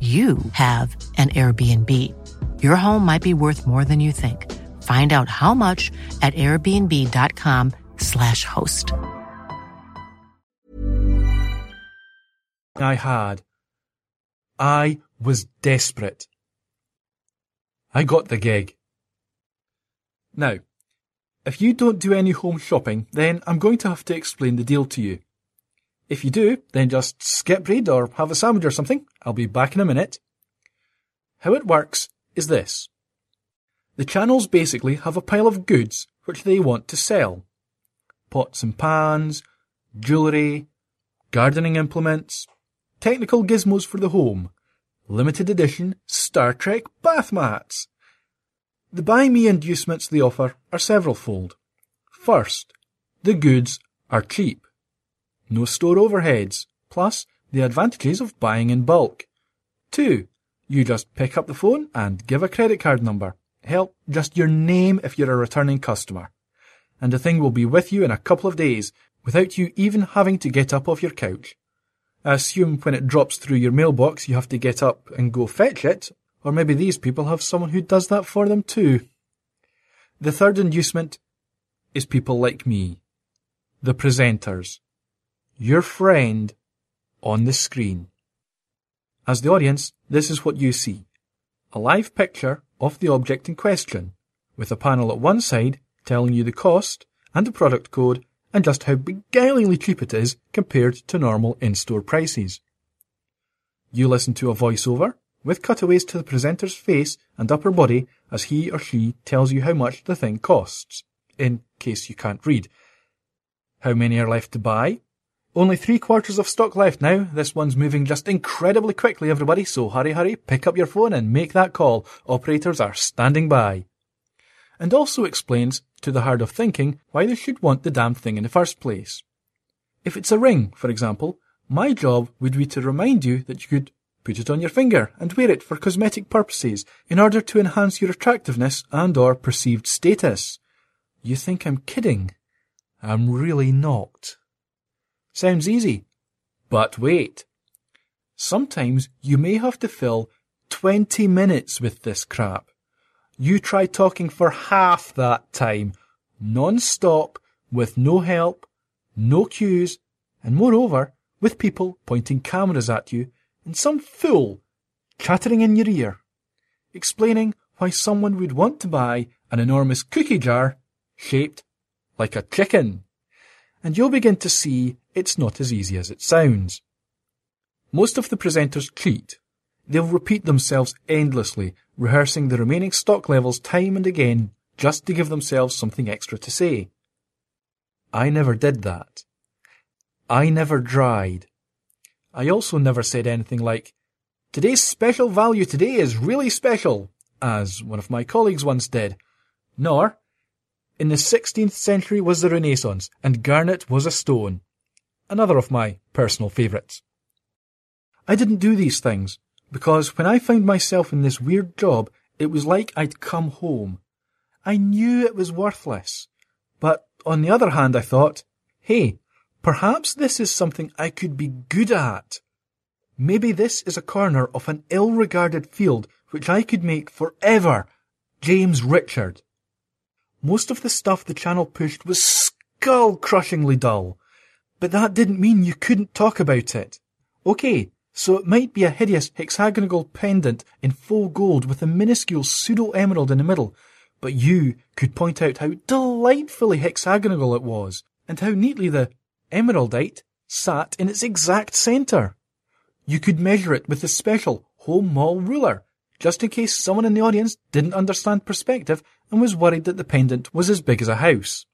you have an Airbnb. Your home might be worth more than you think. Find out how much at airbnb.com/slash host. I had. I was desperate. I got the gig. Now, if you don't do any home shopping, then I'm going to have to explain the deal to you. If you do, then just skip read or have a sandwich or something. I'll be back in a minute. How it works is this. The channels basically have a pile of goods which they want to sell. Pots and pans, jewellery, gardening implements, technical gizmos for the home, limited edition Star Trek bath mats. The buy me inducements they offer are severalfold. First, the goods are cheap no store overheads, plus the advantages of buying in bulk. 2. You just pick up the phone and give a credit card number. Hell, just your name if you're a returning customer. And the thing will be with you in a couple of days without you even having to get up off your couch. I assume when it drops through your mailbox you have to get up and go fetch it, or maybe these people have someone who does that for them too. The third inducement is people like me. the presenters. Your friend on the screen. As the audience, this is what you see. A live picture of the object in question, with a panel at one side telling you the cost and the product code and just how beguilingly cheap it is compared to normal in-store prices. You listen to a voiceover with cutaways to the presenter's face and upper body as he or she tells you how much the thing costs, in case you can't read. How many are left to buy? Only three quarters of stock left now. This one's moving just incredibly quickly, everybody, so hurry, hurry, pick up your phone and make that call. Operators are standing by. And also explains, to the hard of thinking, why they should want the damn thing in the first place. If it's a ring, for example, my job would be to remind you that you could put it on your finger and wear it for cosmetic purposes in order to enhance your attractiveness and or perceived status. You think I'm kidding? I'm really not. Sounds easy. But wait. Sometimes you may have to fill 20 minutes with this crap. You try talking for half that time, non-stop, with no help, no cues, and moreover, with people pointing cameras at you and some fool chattering in your ear, explaining why someone would want to buy an enormous cookie jar shaped like a chicken. And you'll begin to see it's not as easy as it sounds. Most of the presenters cheat. They'll repeat themselves endlessly, rehearsing the remaining stock levels time and again just to give themselves something extra to say. I never did that. I never dried. I also never said anything like, Today's special value today is really special, as one of my colleagues once did. Nor, in the 16th century was the Renaissance, and garnet was a stone. Another of my personal favourites. I didn't do these things, because when I found myself in this weird job, it was like I'd come home. I knew it was worthless. But on the other hand, I thought, hey, perhaps this is something I could be good at. Maybe this is a corner of an ill-regarded field which I could make forever James Richard. Most of the stuff the channel pushed was skull-crushingly dull, but that didn't mean you couldn't talk about it. Okay, so it might be a hideous hexagonal pendant in full gold with a minuscule pseudo emerald in the middle, but you could point out how delightfully hexagonal it was, and how neatly the emeraldite sat in its exact centre. You could measure it with a special home mall ruler, just in case someone in the audience didn't understand perspective and was worried that the pendant was as big as a house.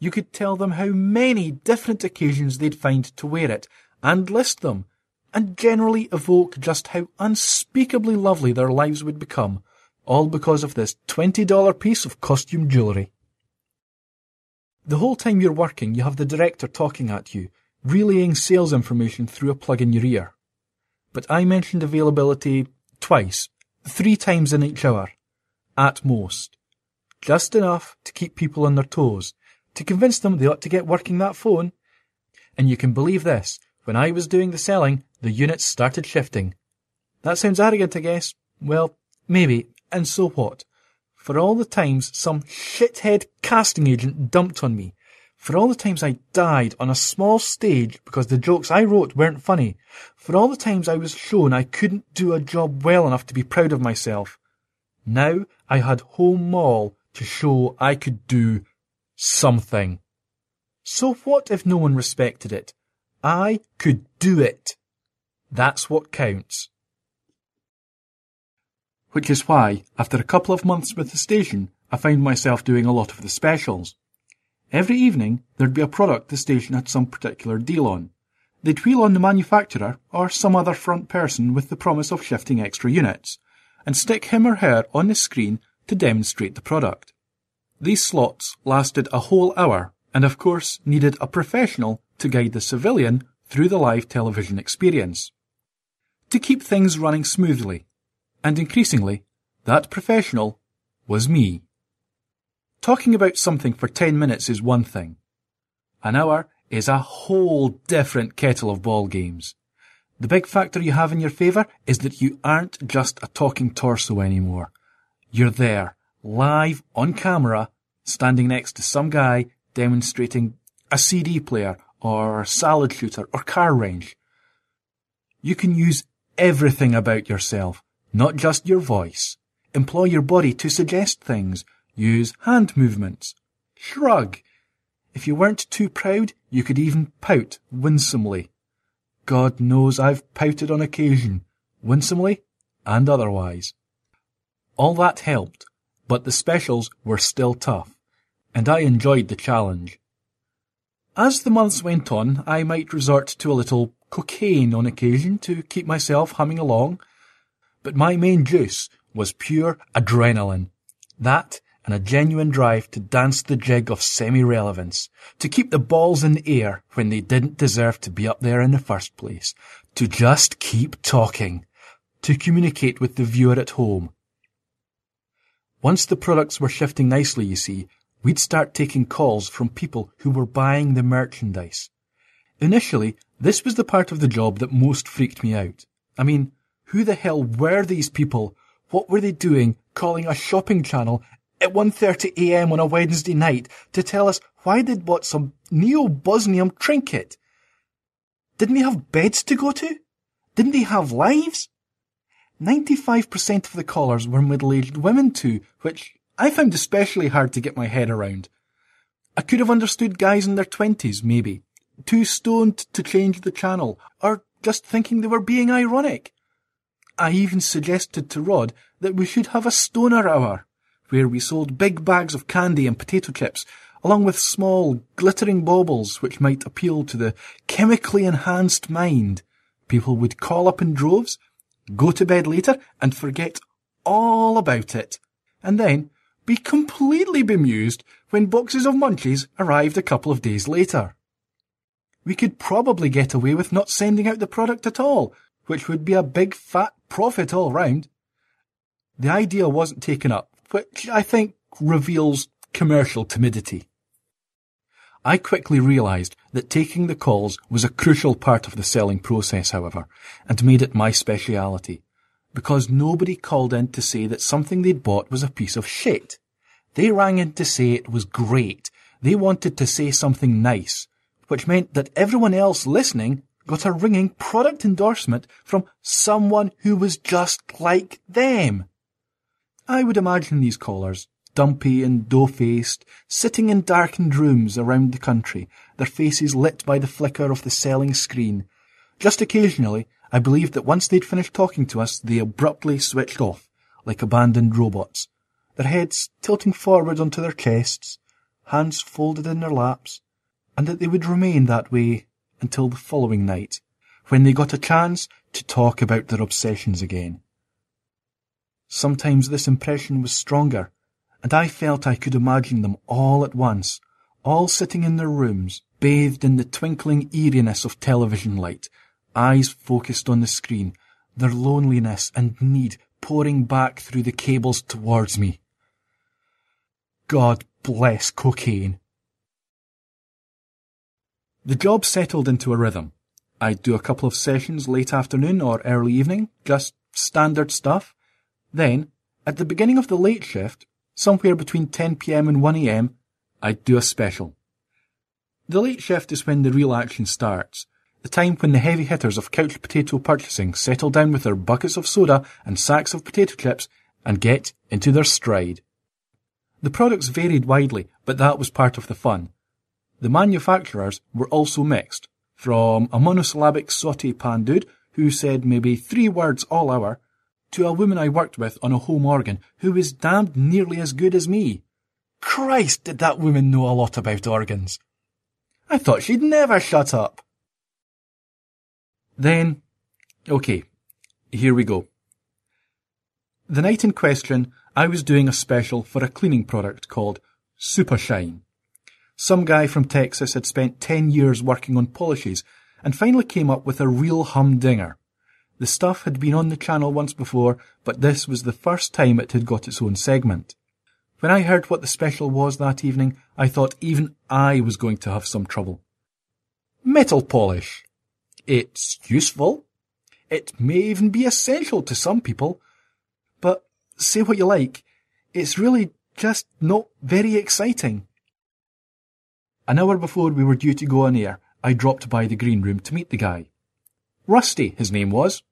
You could tell them how many different occasions they'd find to wear it, and list them, and generally evoke just how unspeakably lovely their lives would become, all because of this $20 piece of costume jewellery. The whole time you're working, you have the director talking at you, relaying sales information through a plug in your ear. But I mentioned availability twice, three times in each hour, at most. Just enough to keep people on their toes, to convince them they ought to get working that phone. And you can believe this, when I was doing the selling, the units started shifting. That sounds arrogant, I guess. Well, maybe, and so what? For all the times some shithead casting agent dumped on me, for all the times I died on a small stage because the jokes I wrote weren't funny, for all the times I was shown I couldn't do a job well enough to be proud of myself, now I had Home Mall to show I could do something. So what if no one respected it? I could do it. That's what counts. Which is why, after a couple of months with the station, I found myself doing a lot of the specials. Every evening, there'd be a product the station had some particular deal on. They'd wheel on the manufacturer or some other front person with the promise of shifting extra units, and stick him or her on the screen to demonstrate the product. These slots lasted a whole hour, and of course needed a professional to guide the civilian through the live television experience. To keep things running smoothly, and increasingly, that professional was me. Talking about something for 10 minutes is one thing. An hour is a whole different kettle of ball games. The big factor you have in your favour is that you aren't just a talking torso anymore. You're there, live, on camera, standing next to some guy demonstrating a CD player, or salad shooter, or car range. You can use everything about yourself, not just your voice. Employ your body to suggest things. Use hand movements. Shrug. If you weren't too proud, you could even pout winsomely. God knows I've pouted on occasion, winsomely and otherwise. All that helped, but the specials were still tough, and I enjoyed the challenge. As the months went on, I might resort to a little cocaine on occasion to keep myself humming along, but my main juice was pure adrenaline. That and a genuine drive to dance the jig of semi-relevance, to keep the balls in the air when they didn't deserve to be up there in the first place, to just keep talking, to communicate with the viewer at home. Once the products were shifting nicely, you see, we'd start taking calls from people who were buying the merchandise. Initially, this was the part of the job that most freaked me out. I mean, who the hell were these people? What were they doing calling a shopping channel at 1.30am on a Wednesday night to tell us why they'd bought some neo-Bosnian trinket? Didn't they have beds to go to? Didn't they have lives? 95% of the callers were middle-aged women too, which I found especially hard to get my head around. I could have understood guys in their twenties, maybe, too stoned to change the channel, or just thinking they were being ironic. I even suggested to Rod that we should have a stoner hour, where we sold big bags of candy and potato chips, along with small, glittering baubles which might appeal to the chemically enhanced mind. People would call up in droves, go to bed later, and forget all about it, and then be completely bemused when boxes of munchies arrived a couple of days later. We could probably get away with not sending out the product at all, which would be a big fat profit all round. The idea wasn't taken up, which I think reveals commercial timidity. I quickly realised that taking the calls was a crucial part of the selling process, however, and made it my speciality, because nobody called in to say that something they'd bought was a piece of shit. They rang in to say it was great. They wanted to say something nice, which meant that everyone else listening got a ringing product endorsement from someone who was just like them. I would imagine these callers, dumpy and dough-faced, sitting in darkened rooms around the country, their faces lit by the flicker of the selling screen. Just occasionally, I believed that once they'd finished talking to us, they abruptly switched off, like abandoned robots, their heads tilting forward onto their chests, hands folded in their laps, and that they would remain that way until the following night, when they got a chance to talk about their obsessions again. Sometimes this impression was stronger, and I felt I could imagine them all at once, all sitting in their rooms, bathed in the twinkling eeriness of television light, eyes focused on the screen, their loneliness and need pouring back through the cables towards me. God bless cocaine. The job settled into a rhythm. I'd do a couple of sessions late afternoon or early evening, just standard stuff. Then, at the beginning of the late shift, somewhere between 10pm and 1am, I'd do a special. The late shift is when the real action starts, the time when the heavy hitters of couch potato purchasing settle down with their buckets of soda and sacks of potato chips and get into their stride. The products varied widely, but that was part of the fun. The manufacturers were also mixed, from a monosyllabic saute pan dude who said maybe three words all hour, to a woman I worked with on a home organ who was damned nearly as good as me. Christ, did that woman know a lot about organs. I thought she'd never shut up. Then, okay, here we go. The night in question, I was doing a special for a cleaning product called Super Shine. Some guy from Texas had spent 10 years working on polishes and finally came up with a real humdinger. The stuff had been on the channel once before, but this was the first time it had got its own segment. When I heard what the special was that evening, I thought even I was going to have some trouble. Metal polish. It's useful. It may even be essential to some people. But say what you like, it's really just not very exciting. An hour before we were due to go on air, I dropped by the green room to meet the guy. Rusty, his name was.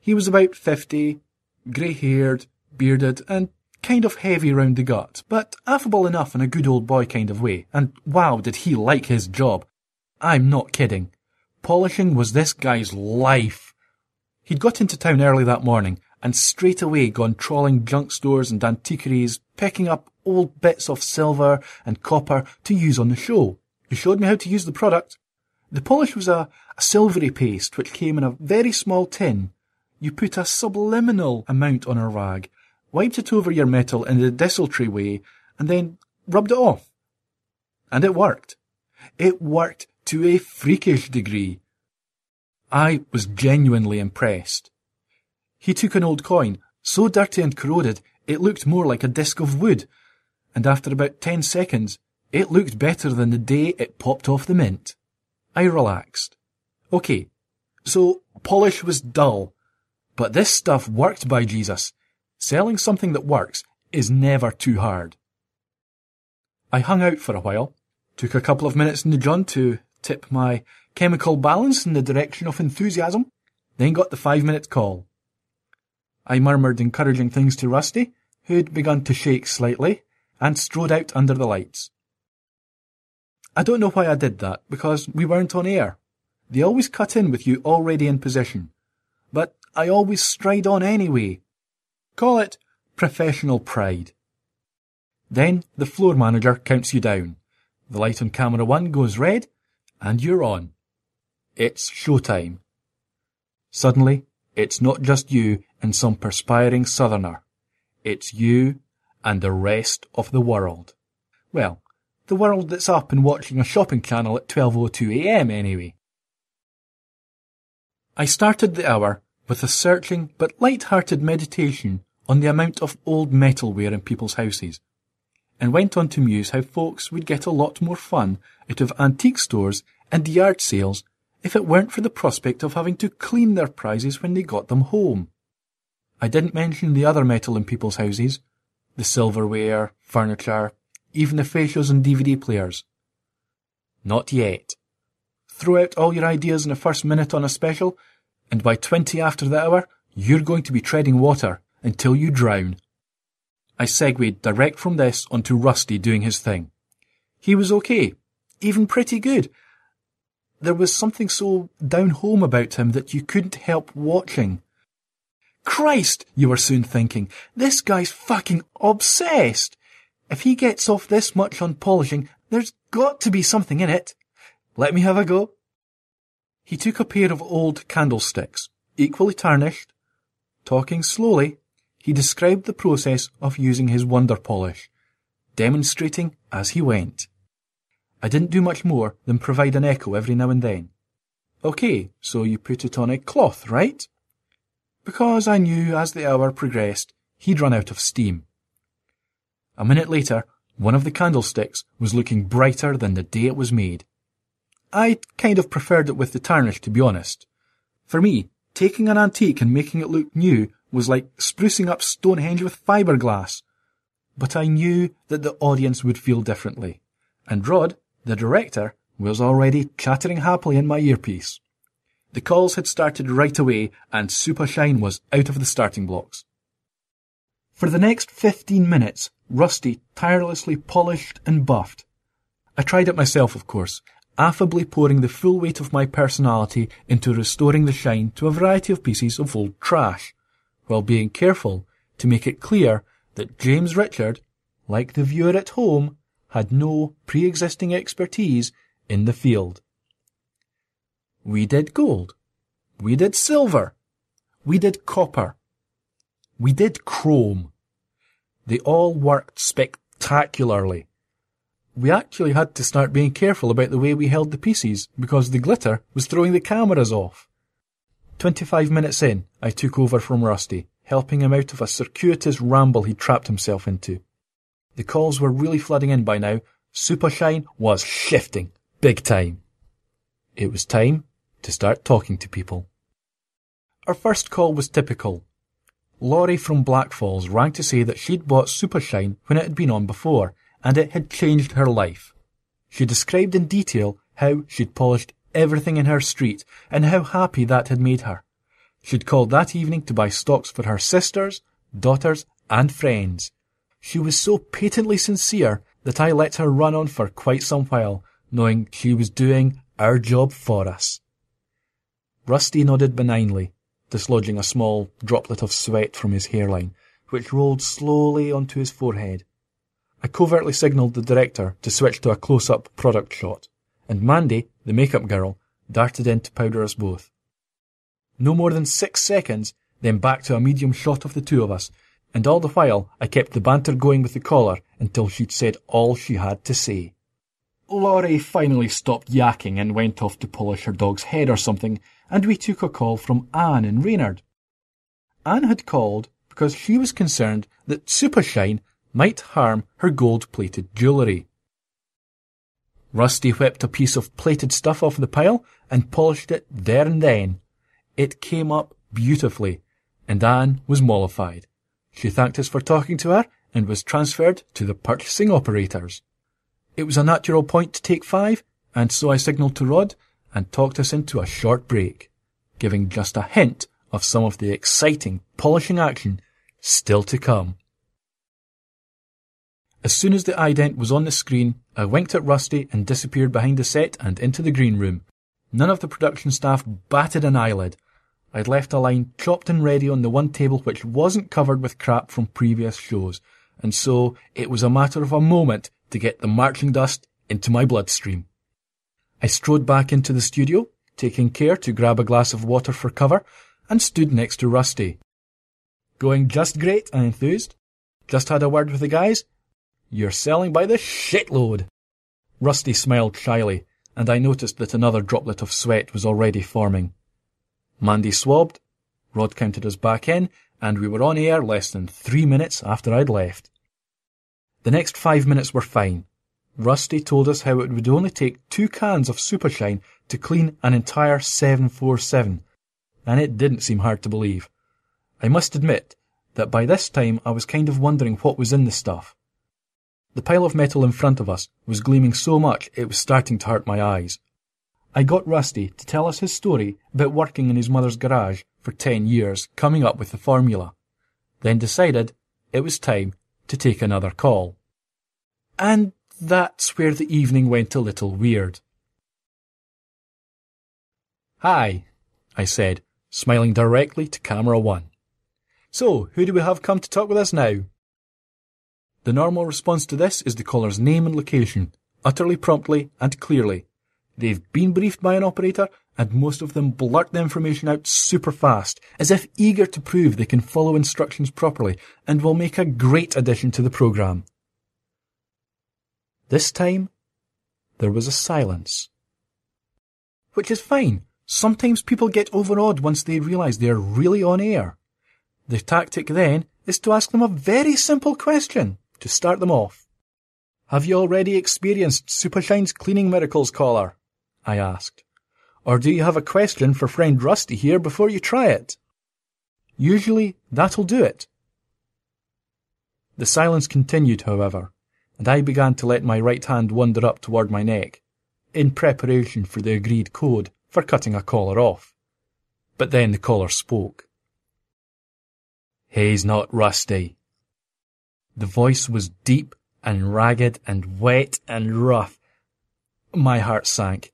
He was about fifty, grey-haired, bearded, and kind of heavy round the gut, but affable enough in a good old boy kind of way, and wow, did he like his job. I'm not kidding. Polishing was this guy's life. He'd got into town early that morning, and straight away gone trawling junk stores and antiquaries, picking up old bits of silver and copper to use on the show. He showed me how to use the product. The polish was a, a silvery paste which came in a very small tin. You put a subliminal amount on a rag, wiped it over your metal in a desultory way, and then rubbed it off. And it worked. It worked to a freakish degree. I was genuinely impressed. He took an old coin, so dirty and corroded it looked more like a disc of wood, and after about ten seconds it looked better than the day it popped off the mint. I relaxed. Okay, so polish was dull, but this stuff worked by Jesus. Selling something that works is never too hard. I hung out for a while, took a couple of minutes in the John to tip my chemical balance in the direction of enthusiasm, then got the five minute call. I murmured encouraging things to Rusty, who'd begun to shake slightly, and strode out under the lights. I don't know why I did that, because we weren't on air. They always cut in with you already in position. I always stride on anyway. Call it professional pride. Then the floor manager counts you down. The light on camera one goes red, and you're on. It's showtime. Suddenly, it's not just you and some perspiring southerner. It's you and the rest of the world. Well, the world that's up and watching a shopping channel at 12.02am anyway. I started the hour with a searching but light-hearted meditation on the amount of old metalware in people's houses, and went on to muse how folks would get a lot more fun out of antique stores and yard sales if it weren't for the prospect of having to clean their prizes when they got them home. I didn't mention the other metal in people's houses, the silverware, furniture, even the fascias and DVD players. Not yet. Throw out all your ideas in the first minute on a special, and by twenty after the hour, you're going to be treading water until you drown. I segued direct from this onto Rusty doing his thing. He was okay, even pretty good, there was something so down home about him that you couldn't help watching. Christ, you were soon thinking, this guy's fucking obsessed. If he gets off this much on polishing, there's got to be something in it. Let me have a go. He took a pair of old candlesticks, equally tarnished. Talking slowly, he described the process of using his wonder polish, demonstrating as he went. I didn't do much more than provide an echo every now and then. Okay, so you put it on a cloth, right? Because I knew as the hour progressed, he'd run out of steam. A minute later, one of the candlesticks was looking brighter than the day it was made. I kind of preferred it with the tarnish, to be honest. For me, taking an antique and making it look new was like sprucing up Stonehenge with fiberglass. But I knew that the audience would feel differently. And Rod, the director was already chattering happily in my earpiece. The calls had started right away and Super Shine was out of the starting blocks. For the next fifteen minutes, Rusty tirelessly polished and buffed. I tried it myself, of course, affably pouring the full weight of my personality into restoring the shine to a variety of pieces of old trash, while being careful to make it clear that James Richard, like the viewer at home, had no pre-existing expertise in the field. We did gold. We did silver. We did copper. We did chrome. They all worked spectacularly. We actually had to start being careful about the way we held the pieces because the glitter was throwing the cameras off. Twenty-five minutes in, I took over from Rusty, helping him out of a circuitous ramble he'd trapped himself into. The calls were really flooding in by now. Supershine was shifting. Big time. It was time to start talking to people. Our first call was typical. Laurie from Black Falls rang to say that she'd bought Supershine when it had been on before, and it had changed her life. She described in detail how she'd polished everything in her street and how happy that had made her. She'd called that evening to buy stocks for her sisters, daughters, and friends. She was so patently sincere that I let her run on for quite some while, knowing she was doing our job for us. Rusty nodded benignly, dislodging a small droplet of sweat from his hairline, which rolled slowly onto his forehead. I covertly signalled the director to switch to a close-up product shot, and Mandy, the makeup girl, darted in to powder us both. No more than six seconds, then back to a medium shot of the two of us, and all the while I kept the banter going with the caller until she'd said all she had to say. Laurie finally stopped yakking and went off to polish her dog's head or something, and we took a call from Anne in Reynard. Anne had called because she was concerned that Supershine might harm her gold-plated jewellery. Rusty whipped a piece of plated stuff off the pile and polished it there and then. It came up beautifully, and Anne was mollified. She thanked us for talking to her and was transferred to the purchasing operators. It was a natural point to take five, and so I signalled to Rod and talked us into a short break, giving just a hint of some of the exciting polishing action still to come. As soon as the ident was on the screen, I winked at Rusty and disappeared behind the set and into the green room. None of the production staff batted an eyelid. I'd left a line chopped and ready on the one table which wasn't covered with crap from previous shows, and so it was a matter of a moment to get the marching dust into my bloodstream. I strode back into the studio, taking care to grab a glass of water for cover, and stood next to Rusty. Going just great, I enthused. Just had a word with the guys. You're selling by the shitload. Rusty smiled shyly, and I noticed that another droplet of sweat was already forming. Mandy swabbed, Rod counted us back in, and we were on air less than three minutes after I'd left. The next five minutes were fine. Rusty told us how it would only take two cans of Supershine to clean an entire 747, and it didn't seem hard to believe. I must admit that by this time I was kind of wondering what was in the stuff. The pile of metal in front of us was gleaming so much it was starting to hurt my eyes. I got Rusty to tell us his story about working in his mother's garage for ten years coming up with the formula, then decided it was time to take another call. And that's where the evening went a little weird. Hi, I said, smiling directly to camera one. So, who do we have come to talk with us now? The normal response to this is the caller's name and location, utterly promptly and clearly. They've been briefed by an operator, and most of them blurt the information out super fast, as if eager to prove they can follow instructions properly and will make a great addition to the program. This time, there was a silence. Which is fine. Sometimes people get overawed once they realize they are really on air. The tactic then is to ask them a very simple question to start them off. Have you already experienced Supershine's cleaning miracles, caller? I asked. Or do you have a question for friend Rusty here before you try it? Usually that'll do it. The silence continued, however, and I began to let my right hand wander up toward my neck, in preparation for the agreed code for cutting a collar off. But then the caller spoke. He's not rusty. The voice was deep and ragged and wet and rough. My heart sank.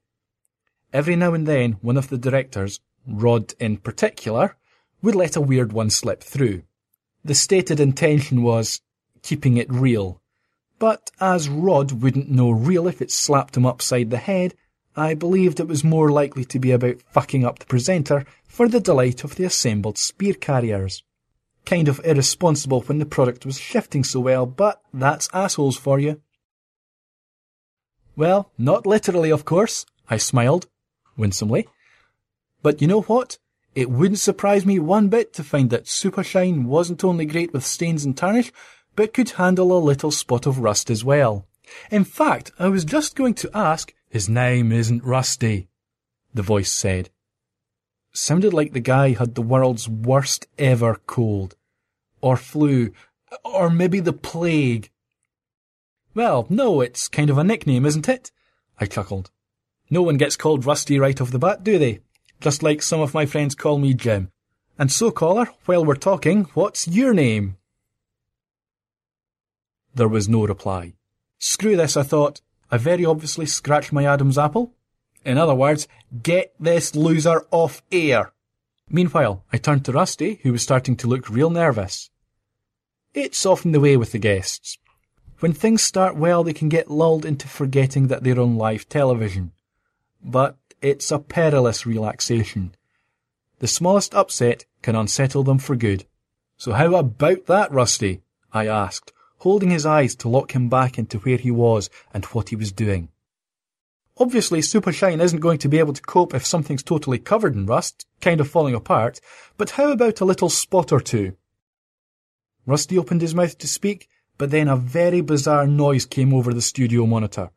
Every now and then, one of the directors, Rod in particular, would let a weird one slip through. The stated intention was keeping it real. But as Rod wouldn't know real if it slapped him upside the head, I believed it was more likely to be about fucking up the presenter for the delight of the assembled spear carriers. Kind of irresponsible when the product was shifting so well, but that's assholes for you. Well, not literally, of course, I smiled, winsomely. But you know what? It wouldn't surprise me one bit to find that Supershine wasn't only great with stains and tarnish, but could handle a little spot of rust as well. In fact, I was just going to ask, his name isn't Rusty, the voice said. Sounded like the guy had the world's worst ever cold. Or flu. Or maybe the plague. Well, no, it's kind of a nickname, isn't it? I chuckled. No one gets called Rusty right off the bat, do they? Just like some of my friends call me Jim. And so, caller, while we're talking, what's your name? There was no reply. Screw this, I thought. I very obviously scratched my Adam's apple. In other words, get this loser off air. Meanwhile, I turned to Rusty, who was starting to look real nervous. It's often the way with the guests. When things start well, they can get lulled into forgetting that they're on live television. But it's a perilous relaxation. The smallest upset can unsettle them for good. So how about that, Rusty? I asked, holding his eyes to lock him back into where he was and what he was doing. Obviously, Supershine isn't going to be able to cope if something's totally covered in rust, kind of falling apart, but how about a little spot or two? Rusty opened his mouth to speak, but then a very bizarre noise came over the studio monitor.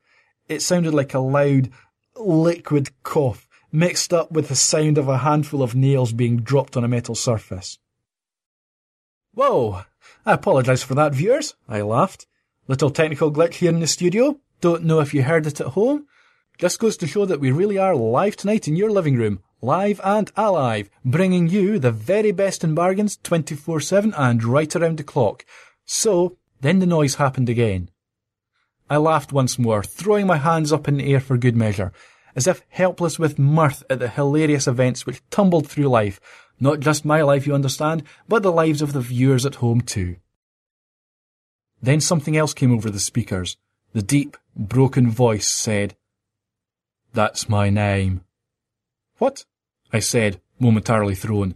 It sounded like a loud, liquid cough, mixed up with the sound of a handful of nails being dropped on a metal surface. Whoa! I apologise for that, viewers, I laughed. Little technical glitch here in the studio. Don't know if you heard it at home. Just goes to show that we really are live tonight in your living room, live and alive, bringing you the very best in bargains 24-7 and right around the clock. So, then the noise happened again. I laughed once more, throwing my hands up in the air for good measure, as if helpless with mirth at the hilarious events which tumbled through life, not just my life, you understand, but the lives of the viewers at home too. Then something else came over the speakers. The deep, broken voice said, That's my name. What? I said, momentarily thrown.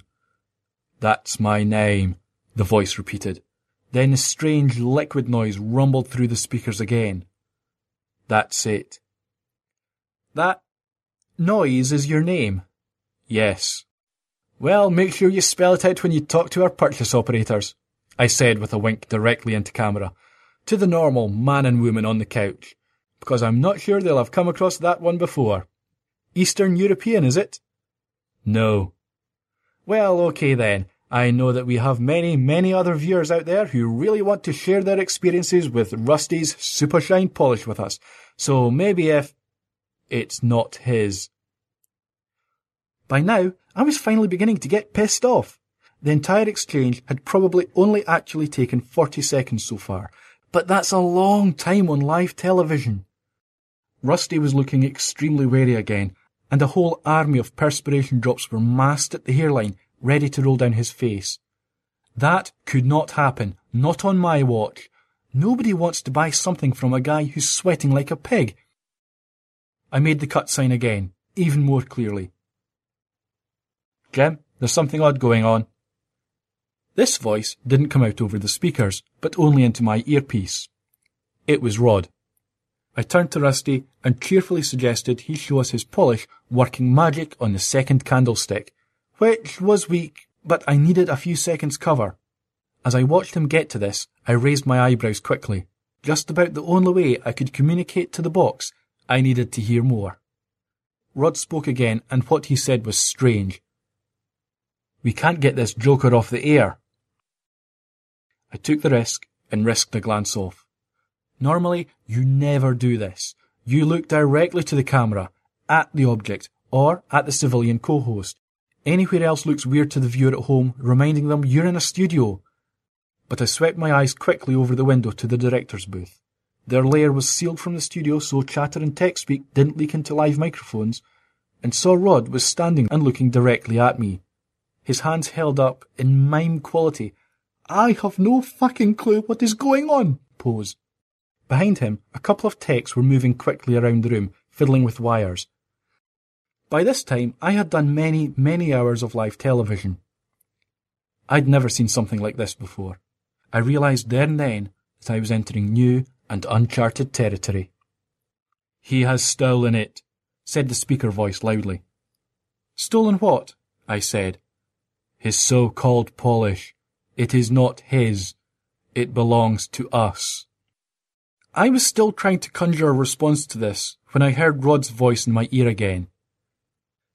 That's my name, the voice repeated. Then a strange liquid noise rumbled through the speakers again. That's it. That noise is your name? Yes. Well, make sure you spell it out when you talk to our purchase operators, I said with a wink directly into camera, to the normal man and woman on the couch, because I'm not sure they'll have come across that one before. Eastern European, is it? No. Well, okay then. I know that we have many, many other viewers out there who really want to share their experiences with Rusty's Super Shine polish with us. So maybe if it's not his. By now, I was finally beginning to get pissed off. The entire exchange had probably only actually taken 40 seconds so far, but that's a long time on live television. Rusty was looking extremely wary again, and a whole army of perspiration drops were massed at the hairline, ready to roll down his face. That could not happen, not on my watch. Nobody wants to buy something from a guy who's sweating like a pig. I made the cut sign again, even more clearly. Jim, there's something odd going on. This voice didn't come out over the speakers, but only into my earpiece. It was Rod. I turned to Rusty and cheerfully suggested he show us his polish working magic on the second candlestick, which was weak, but I needed a few seconds cover. As I watched him get to this, I raised my eyebrows quickly. Just about the only way I could communicate to the box, I needed to hear more. Rod spoke again, and what he said was strange. We can't get this joker off the air. I took the risk and risked a glance off. Normally, you never do this. You look directly to the camera, at the object, or at the civilian co-host. Anywhere else looks weird to the viewer at home, reminding them you're in a studio. But I swept my eyes quickly over the window to the director's booth. Their lair was sealed from the studio so chatter and tech speak didn't leak into live microphones, and saw Rod was standing and looking directly at me his hands held up in mime quality. I have no fucking clue what is going on pose. Behind him, a couple of techs were moving quickly around the room, fiddling with wires. By this time, I had done many, many hours of live television. I'd never seen something like this before. I realized there and then that I was entering new and uncharted territory. He has stolen it, said the speaker voice loudly. Stolen what? I said, his so-called polish. It is not his. It belongs to us. I was still trying to conjure a response to this when I heard Rod's voice in my ear again.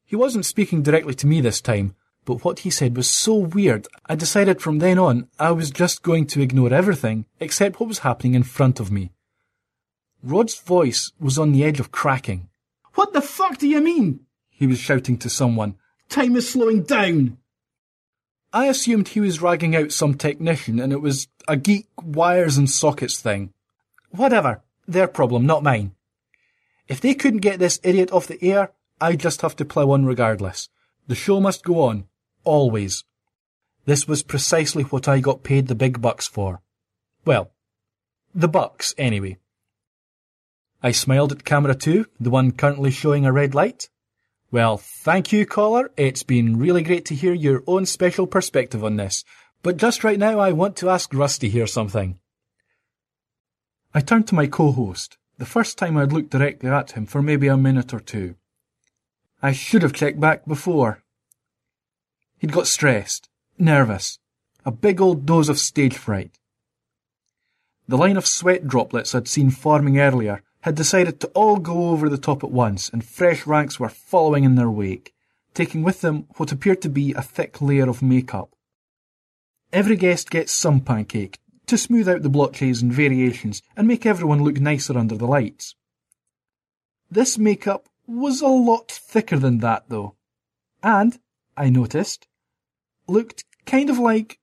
He wasn't speaking directly to me this time, but what he said was so weird, I decided from then on I was just going to ignore everything except what was happening in front of me. Rod's voice was on the edge of cracking. What the fuck do you mean? He was shouting to someone. Time is slowing down. I assumed he was ragging out some technician and it was a geek wires and sockets thing. Whatever. Their problem, not mine. If they couldn't get this idiot off the air, I'd just have to plough on regardless. The show must go on. Always. This was precisely what I got paid the big bucks for. Well, the bucks, anyway. I smiled at camera two, the one currently showing a red light. Well, thank you, caller. It's been really great to hear your own special perspective on this. But just right now, I want to ask Rusty here something. I turned to my co-host, the first time I'd looked directly at him for maybe a minute or two. I should have checked back before. He'd got stressed, nervous, a big old dose of stage fright. The line of sweat droplets I'd seen forming earlier had decided to all go over the top at once, and fresh ranks were following in their wake, taking with them what appeared to be a thick layer of makeup. Every guest gets some pancake, to smooth out the blotches and variations and make everyone look nicer under the lights. This makeup was a lot thicker than that though, and, I noticed, looked kind of like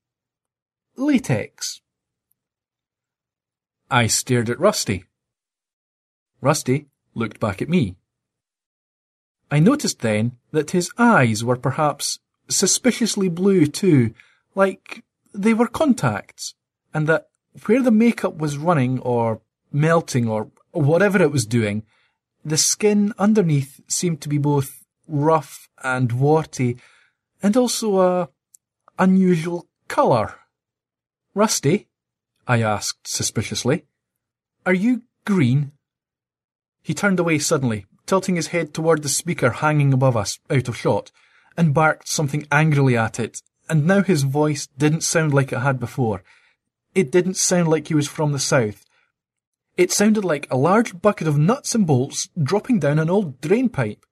latex. I stared at Rusty. Rusty looked back at me. I noticed then that his eyes were perhaps suspiciously blue too, like they were contacts, and that where the makeup was running or melting or whatever it was doing, the skin underneath seemed to be both rough and warty, and also a unusual colour. Rusty? I asked suspiciously. Are you green? He turned away suddenly, tilting his head toward the speaker hanging above us, out of shot, and barked something angrily at it, and now his voice didn't sound like it had before. It didn't sound like he was from the south. It sounded like a large bucket of nuts and bolts dropping down an old drain pipe.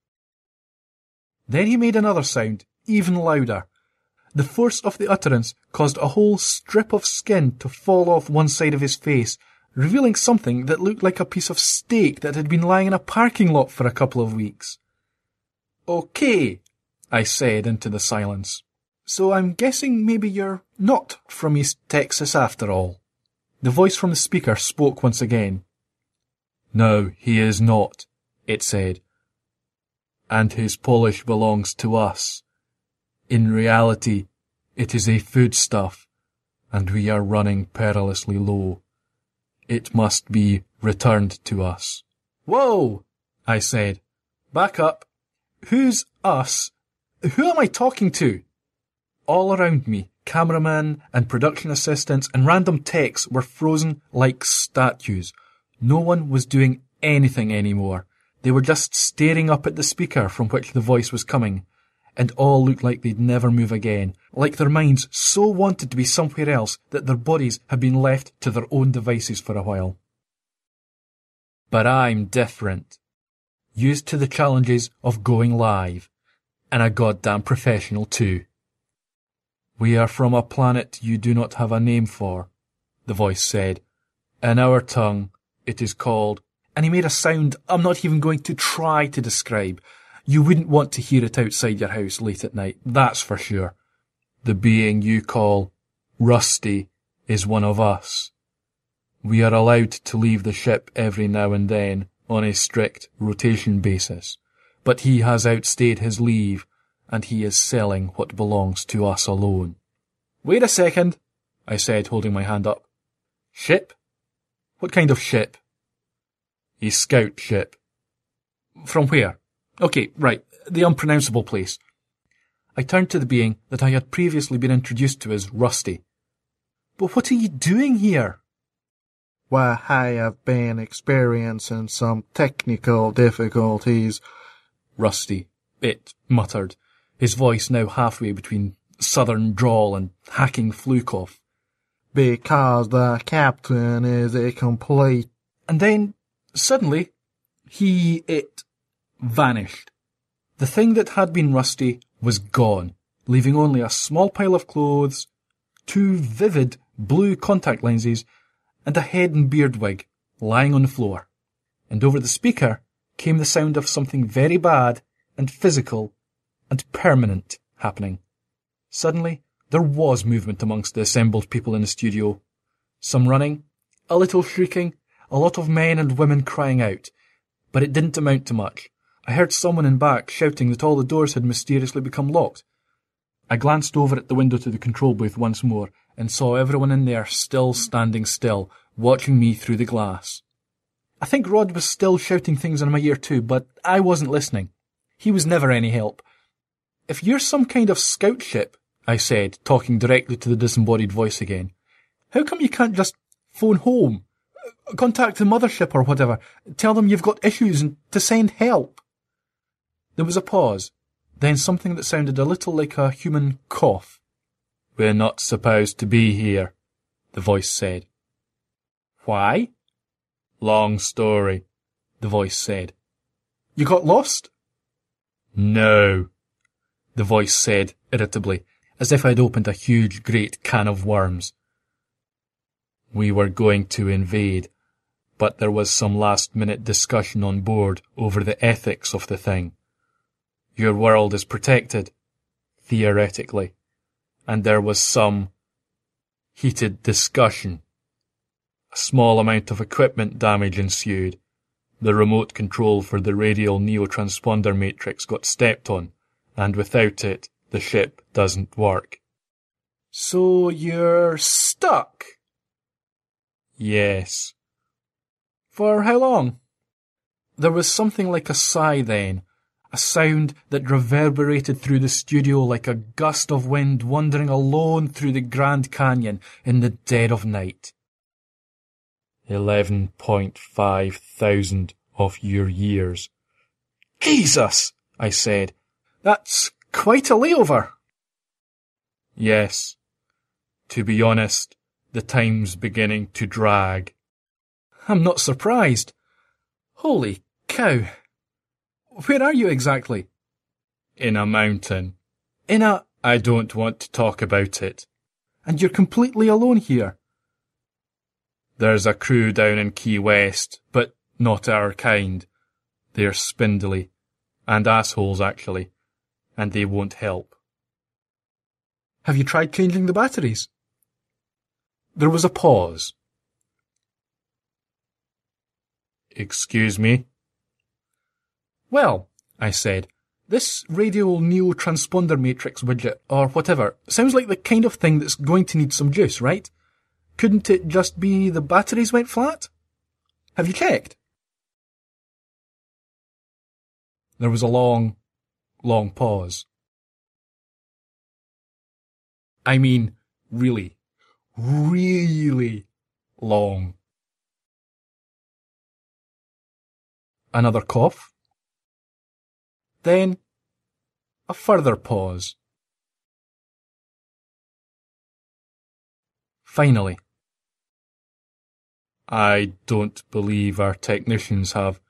Then he made another sound, even louder. The force of the utterance caused a whole strip of skin to fall off one side of his face, revealing something that looked like a piece of steak that had been lying in a parking lot for a couple of weeks. Okay, I said into the silence. So I'm guessing maybe you're not from East Texas after all. The voice from the speaker spoke once again. No, he is not, it said. And his polish belongs to us. In reality, it is a foodstuff, and we are running perilously low. It must be returned to us. Whoa! I said. Back up. Who's us? Who am I talking to? All around me, cameramen and production assistants and random techs were frozen like statues. No one was doing anything anymore. They were just staring up at the speaker from which the voice was coming, and all looked like they'd never move again, like their minds so wanted to be somewhere else that their bodies had been left to their own devices for a while. But I'm different. Used to the challenges of going live, and a goddamn professional too. We are from a planet you do not have a name for, the voice said. In our tongue, it is called, and he made a sound I'm not even going to try to describe. You wouldn't want to hear it outside your house late at night, that's for sure. The being you call Rusty is one of us. We are allowed to leave the ship every now and then on a strict rotation basis, but he has outstayed his leave and he is selling what belongs to us alone. Wait a second, I said, holding my hand up. Ship? What kind of ship? A scout ship. From where? Okay, right, the unpronounceable place. I turned to the being that I had previously been introduced to as Rusty. But what are you doing here? Why, I have been experiencing some technical difficulties. Rusty, it muttered, his voice now halfway between southern drawl and hacking fluke off. Because the captain is a complete... And then, suddenly, he, it, vanished. The thing that had been Rusty was gone, leaving only a small pile of clothes, two vivid blue contact lenses, and a head and beard wig lying on the floor. and over the speaker came the sound of something very bad and physical and permanent happening. Suddenly, there was movement amongst the assembled people in the studio. Some running, a little shrieking, a lot of men and women crying out. But it didn't amount to much. I heard someone in back shouting that all the doors had mysteriously become locked. I glanced over at the window to the control booth once more and saw everyone in there still standing still, watching me through the glass. I think Rod was still shouting things in my ear too, but I wasn't listening. He was never any help. If you're some kind of scout ship, I said, talking directly to the disembodied voice again, how come you can't just phone home? Uh, contact the mothership or whatever. Tell them you've got issues and to send help. There was a pause, then something that sounded a little like a human cough. We're not supposed to be here, the voice said. Why? Long story, the voice said. You got lost? No, the voice said irritably, as if I'd opened a huge great can of worms. We were going to invade, but there was some last minute discussion on board over the ethics of the thing. Your world is protected, theoretically and there was some heated discussion. A small amount of equipment damage ensued. The remote control for the radial neotransponder matrix got stepped on, and without it, the ship doesn't work. So you're stuck? Yes. For how long? There was something like a sigh then, a sound that reverberated through the studio like a gust of wind wandering alone through the Grand Canyon in the dead of night. Eleven point five thousand of your years. Jesus! I said. That's quite a layover. Yes. To be honest, the time's beginning to drag. I'm not surprised. Holy cow. Where are you exactly? In a mountain. In a... I don't want to talk about it. And you're completely alone here? There's a crew down in Key West, but not our kind. They're spindly. And assholes, actually. And they won't help. Have you tried changing the batteries? There was a pause. Excuse me? Well, I said, this radial neotransponder matrix widget, or whatever, sounds like the kind of thing that's going to need some juice, right? Couldn't it just be the batteries went flat? Have you checked? There was a long, long pause. I mean, really, really long. Another cough. Then a further pause. Finally, I don't believe our technicians have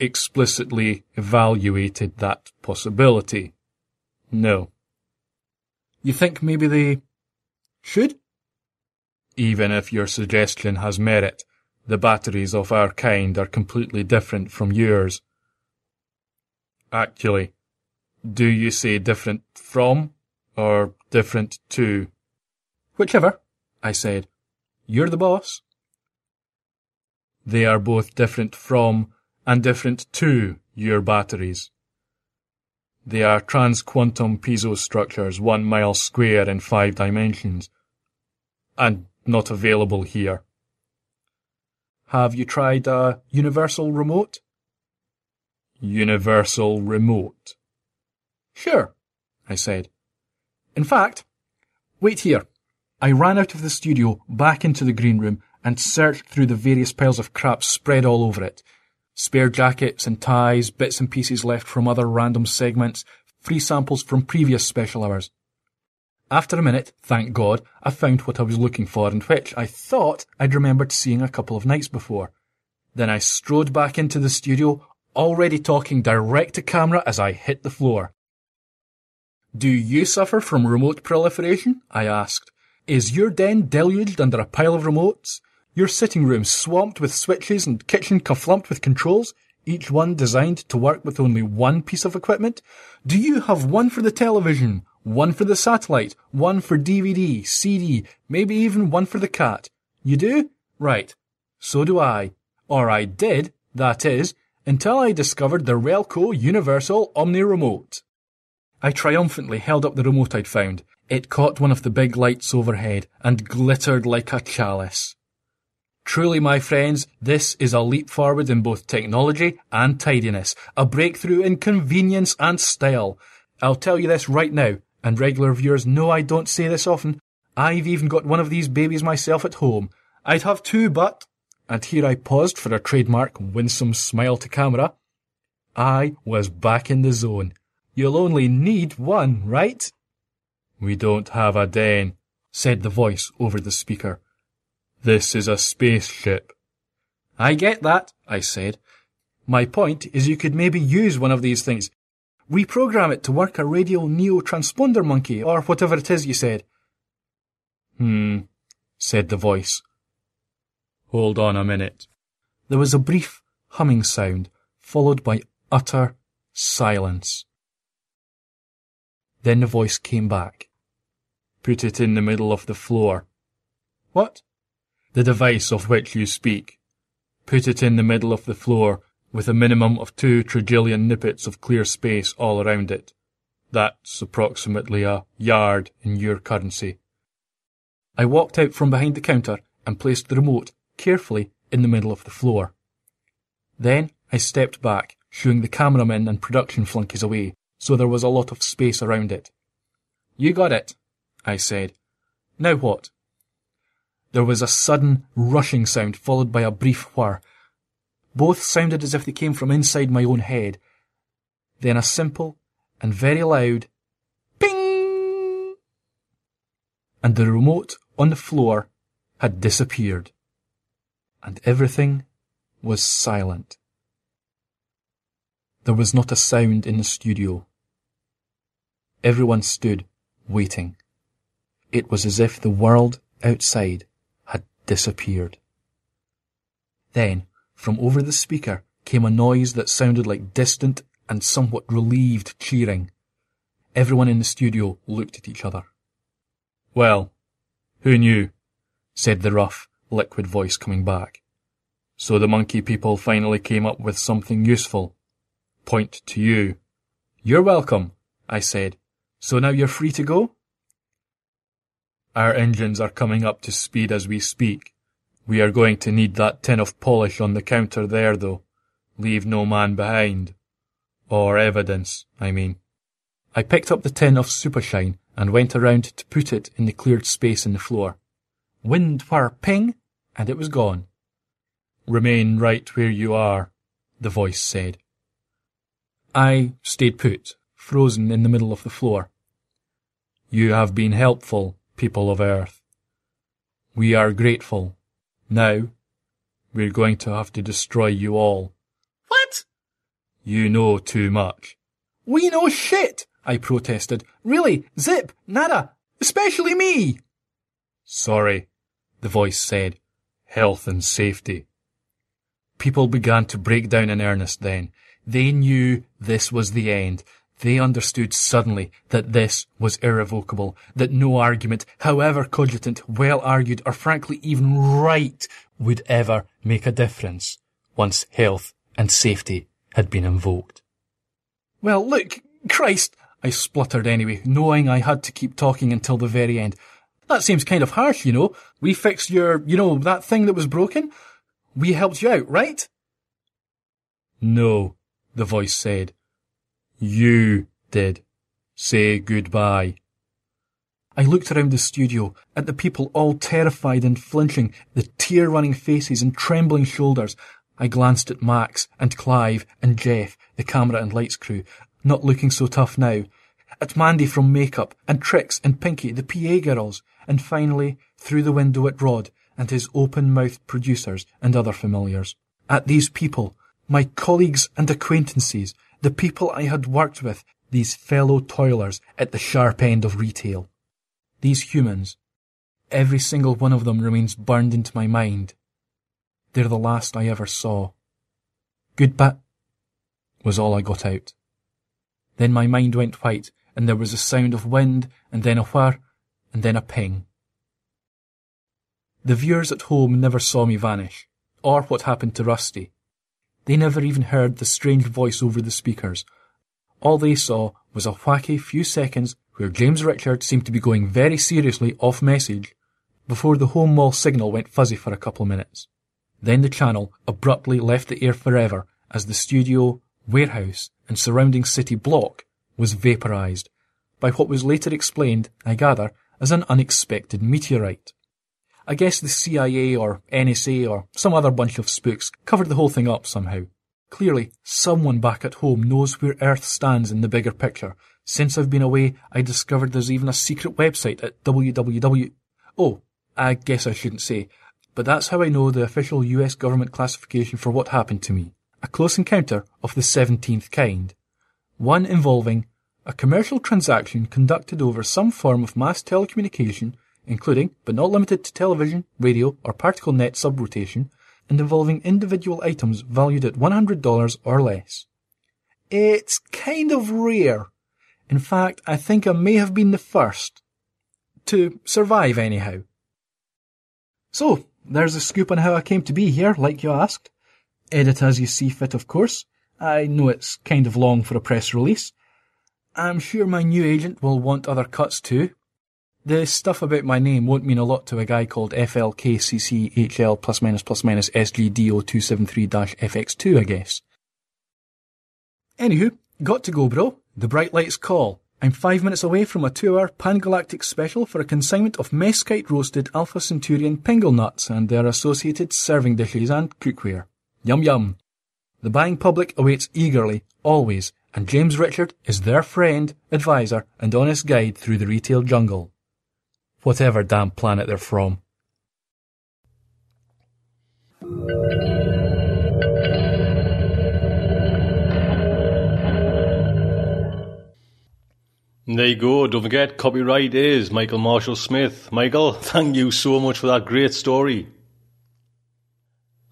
explicitly evaluated that possibility. No. You think maybe they should? Even if your suggestion has merit, the batteries of our kind are completely different from yours actually. Do you say different from or different to? Whichever, I said. You're the boss. They are both different from and different to your batteries. They are transquantum piezo structures one mile square in five dimensions, and not available here. Have you tried a universal remote? Universal Remote. Sure, I said. In fact, wait here. I ran out of the studio, back into the green room, and searched through the various piles of crap spread all over it. Spare jackets and ties, bits and pieces left from other random segments, free samples from previous special hours. After a minute, thank God, I found what I was looking for and which I thought I'd remembered seeing a couple of nights before. Then I strode back into the studio, already talking direct to camera as I hit the floor. Do you suffer from remote proliferation? I asked. Is your den deluged under a pile of remotes? Your sitting room swamped with switches and kitchen kaflumped with controls, each one designed to work with only one piece of equipment? Do you have one for the television, one for the satellite, one for DVD, CD, maybe even one for the cat? You do? Right. So do I. Or I did, that is, until I discovered the Relco Universal Omni Remote. I triumphantly held up the remote I'd found. It caught one of the big lights overhead and glittered like a chalice. Truly, my friends, this is a leap forward in both technology and tidiness, a breakthrough in convenience and style. I'll tell you this right now, and regular viewers know I don't say this often. I've even got one of these babies myself at home. I'd have two, but, and here I paused for a trademark winsome smile to camera. I was back in the zone. You'll only need one, right? We don't have a den, said the voice over the speaker. This is a spaceship. I get that, I said. My point is you could maybe use one of these things. Reprogram it to work a radial neo transponder monkey, or whatever it is you said. Hmm, said the voice. Hold on a minute. There was a brief humming sound, followed by utter silence. Then the voice came back. Put it in the middle of the floor. What? The device of which you speak. Put it in the middle of the floor with a minimum of two trillion nippets of clear space all around it. That's approximately a yard in your currency. I walked out from behind the counter and placed the remote carefully in the middle of the floor. Then I stepped back, shooing the cameramen and production flunkies away, so there was a lot of space around it. You got it, I said. Now what? There was a sudden rushing sound followed by a brief whir. Both sounded as if they came from inside my own head. Then a simple and very loud ping! And the remote on the floor had disappeared. And everything was silent. There was not a sound in the studio. Everyone stood, waiting. It was as if the world outside disappeared. Then, from over the speaker, came a noise that sounded like distant and somewhat relieved cheering. Everyone in the studio looked at each other. Well, who knew? said the rough, liquid voice coming back. So the monkey people finally came up with something useful. Point to you. You're welcome, I said, so now you're free to go? Our engines are coming up to speed as we speak. We are going to need that tin of polish on the counter there, though. Leave no man behind. Or evidence, I mean. I picked up the tin of supershine and went around to put it in the cleared space in the floor. Wind whir ping, and it was gone. Remain right where you are, the voice said. I stayed put, frozen in the middle of the floor. You have been helpful, people of Earth. We are grateful. Now, we're going to have to destroy you all. What? You know too much. We know shit, I protested. Really, zip, nada, especially me. Sorry, the voice said. Health and safety. People began to break down in earnest then. They knew this was the end. They understood suddenly that this was irrevocable, that no argument, however cogitant, well argued, or frankly even right, would ever make a difference once health and safety had been invoked. Well, look, Christ, I spluttered anyway, knowing I had to keep talking until the very end. That seems kind of harsh, you know. We fixed your, you know, that thing that was broken. We helped you out, right? No, the voice said. You did. Say goodbye. I looked around the studio at the people all terrified and flinching, the tear-running faces and trembling shoulders. I glanced at Max and Clive and Jeff, the camera and lights crew, not looking so tough now. At Mandy from makeup and Trix and Pinky, the PA girls, and finally through the window at Rod and his open-mouthed producers and other familiars. At these people, my colleagues and acquaintances, the people I had worked with, these fellow toilers at the sharp end of retail. These humans, every single one of them remains burned into my mind They're the last I ever saw. Goodbye was all I got out. Then my mind went white, and there was a sound of wind, and then a whir, and then a ping. The viewers at home never saw me vanish, or what happened to Rusty. They never even heard the strange voice over the speakers. All they saw was a wacky few seconds where James Richard seemed to be going very seriously off message before the home wall signal went fuzzy for a couple of minutes. Then the channel abruptly left the air forever as the studio, warehouse, and surrounding city block was vaporized by what was later explained, I gather, as an unexpected meteorite. I guess the CIA or NSA or some other bunch of spooks covered the whole thing up somehow. Clearly, someone back at home knows where Earth stands in the bigger picture. Since I've been away, I discovered there's even a secret website at www. Oh, I guess I shouldn't say, but that's how I know the official US government classification for what happened to me. A close encounter of the 17th kind. One involving a commercial transaction conducted over some form of mass telecommunication including, but not limited to television, radio, or particle net subrotation, and involving individual items valued at $100 or less. It's kind of rare. In fact, I think I may have been the first. To survive, anyhow. So, there's a scoop on how I came to be here, like you asked. Edit as you see fit, of course. I know it's kind of long for a press release. I'm sure my new agent will want other cuts too, the stuff about my name won't mean a lot to a guy called FLKCCHL plus minus plus minus SGDO273-FX2, I guess. Anywho, got to go, bro. The bright lights call. I'm five minutes away from a two-hour pan-galactic special for a consignment of mesquite roasted Alpha Centurion pingle nuts and their associated serving dishes and cookware. Yum yum. The buying public awaits eagerly, always, and James Richard is their friend, advisor, and honest guide through the retail jungle whatever damn planet they're from. There you go. Don't forget, copyright is Michael Marshall Smith. Michael, (laughs) thank you so much for that great story.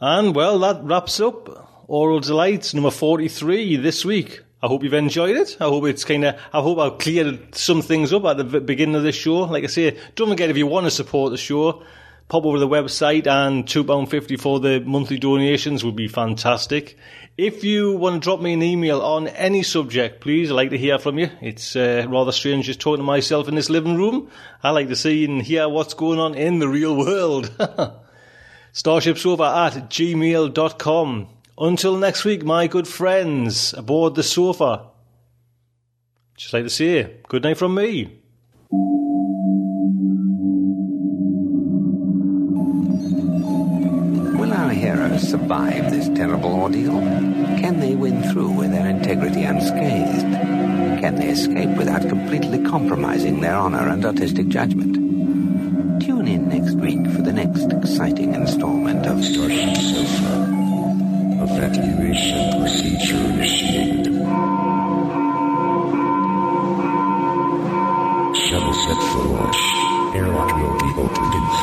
And well, that wraps up Aural Delights number 43 this week. I hope you've enjoyed it. I hope it's kind of, I hope I've cleared some things up at the beginning of this show. Like I say, don't forget if you want to support the show, pop over to the website and £2.50 for the monthly donations would be fantastic. If you want to drop me an email on any subject, please, I'd like to hear from you. It's uh, rather strange just talking to myself in this living room. I like to see and hear what's going on in the real world. (laughs) Starshipsofa at gmail.com. Until next week, my good friends aboard the sofa. Just like to say, good night from me. Will our heroes survive this terrible ordeal? Can they win through with their integrity unscathed? Can they escape without completely compromising their honor and artistic judgment? Tune in next week for the next exciting installment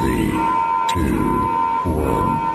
three, two, one.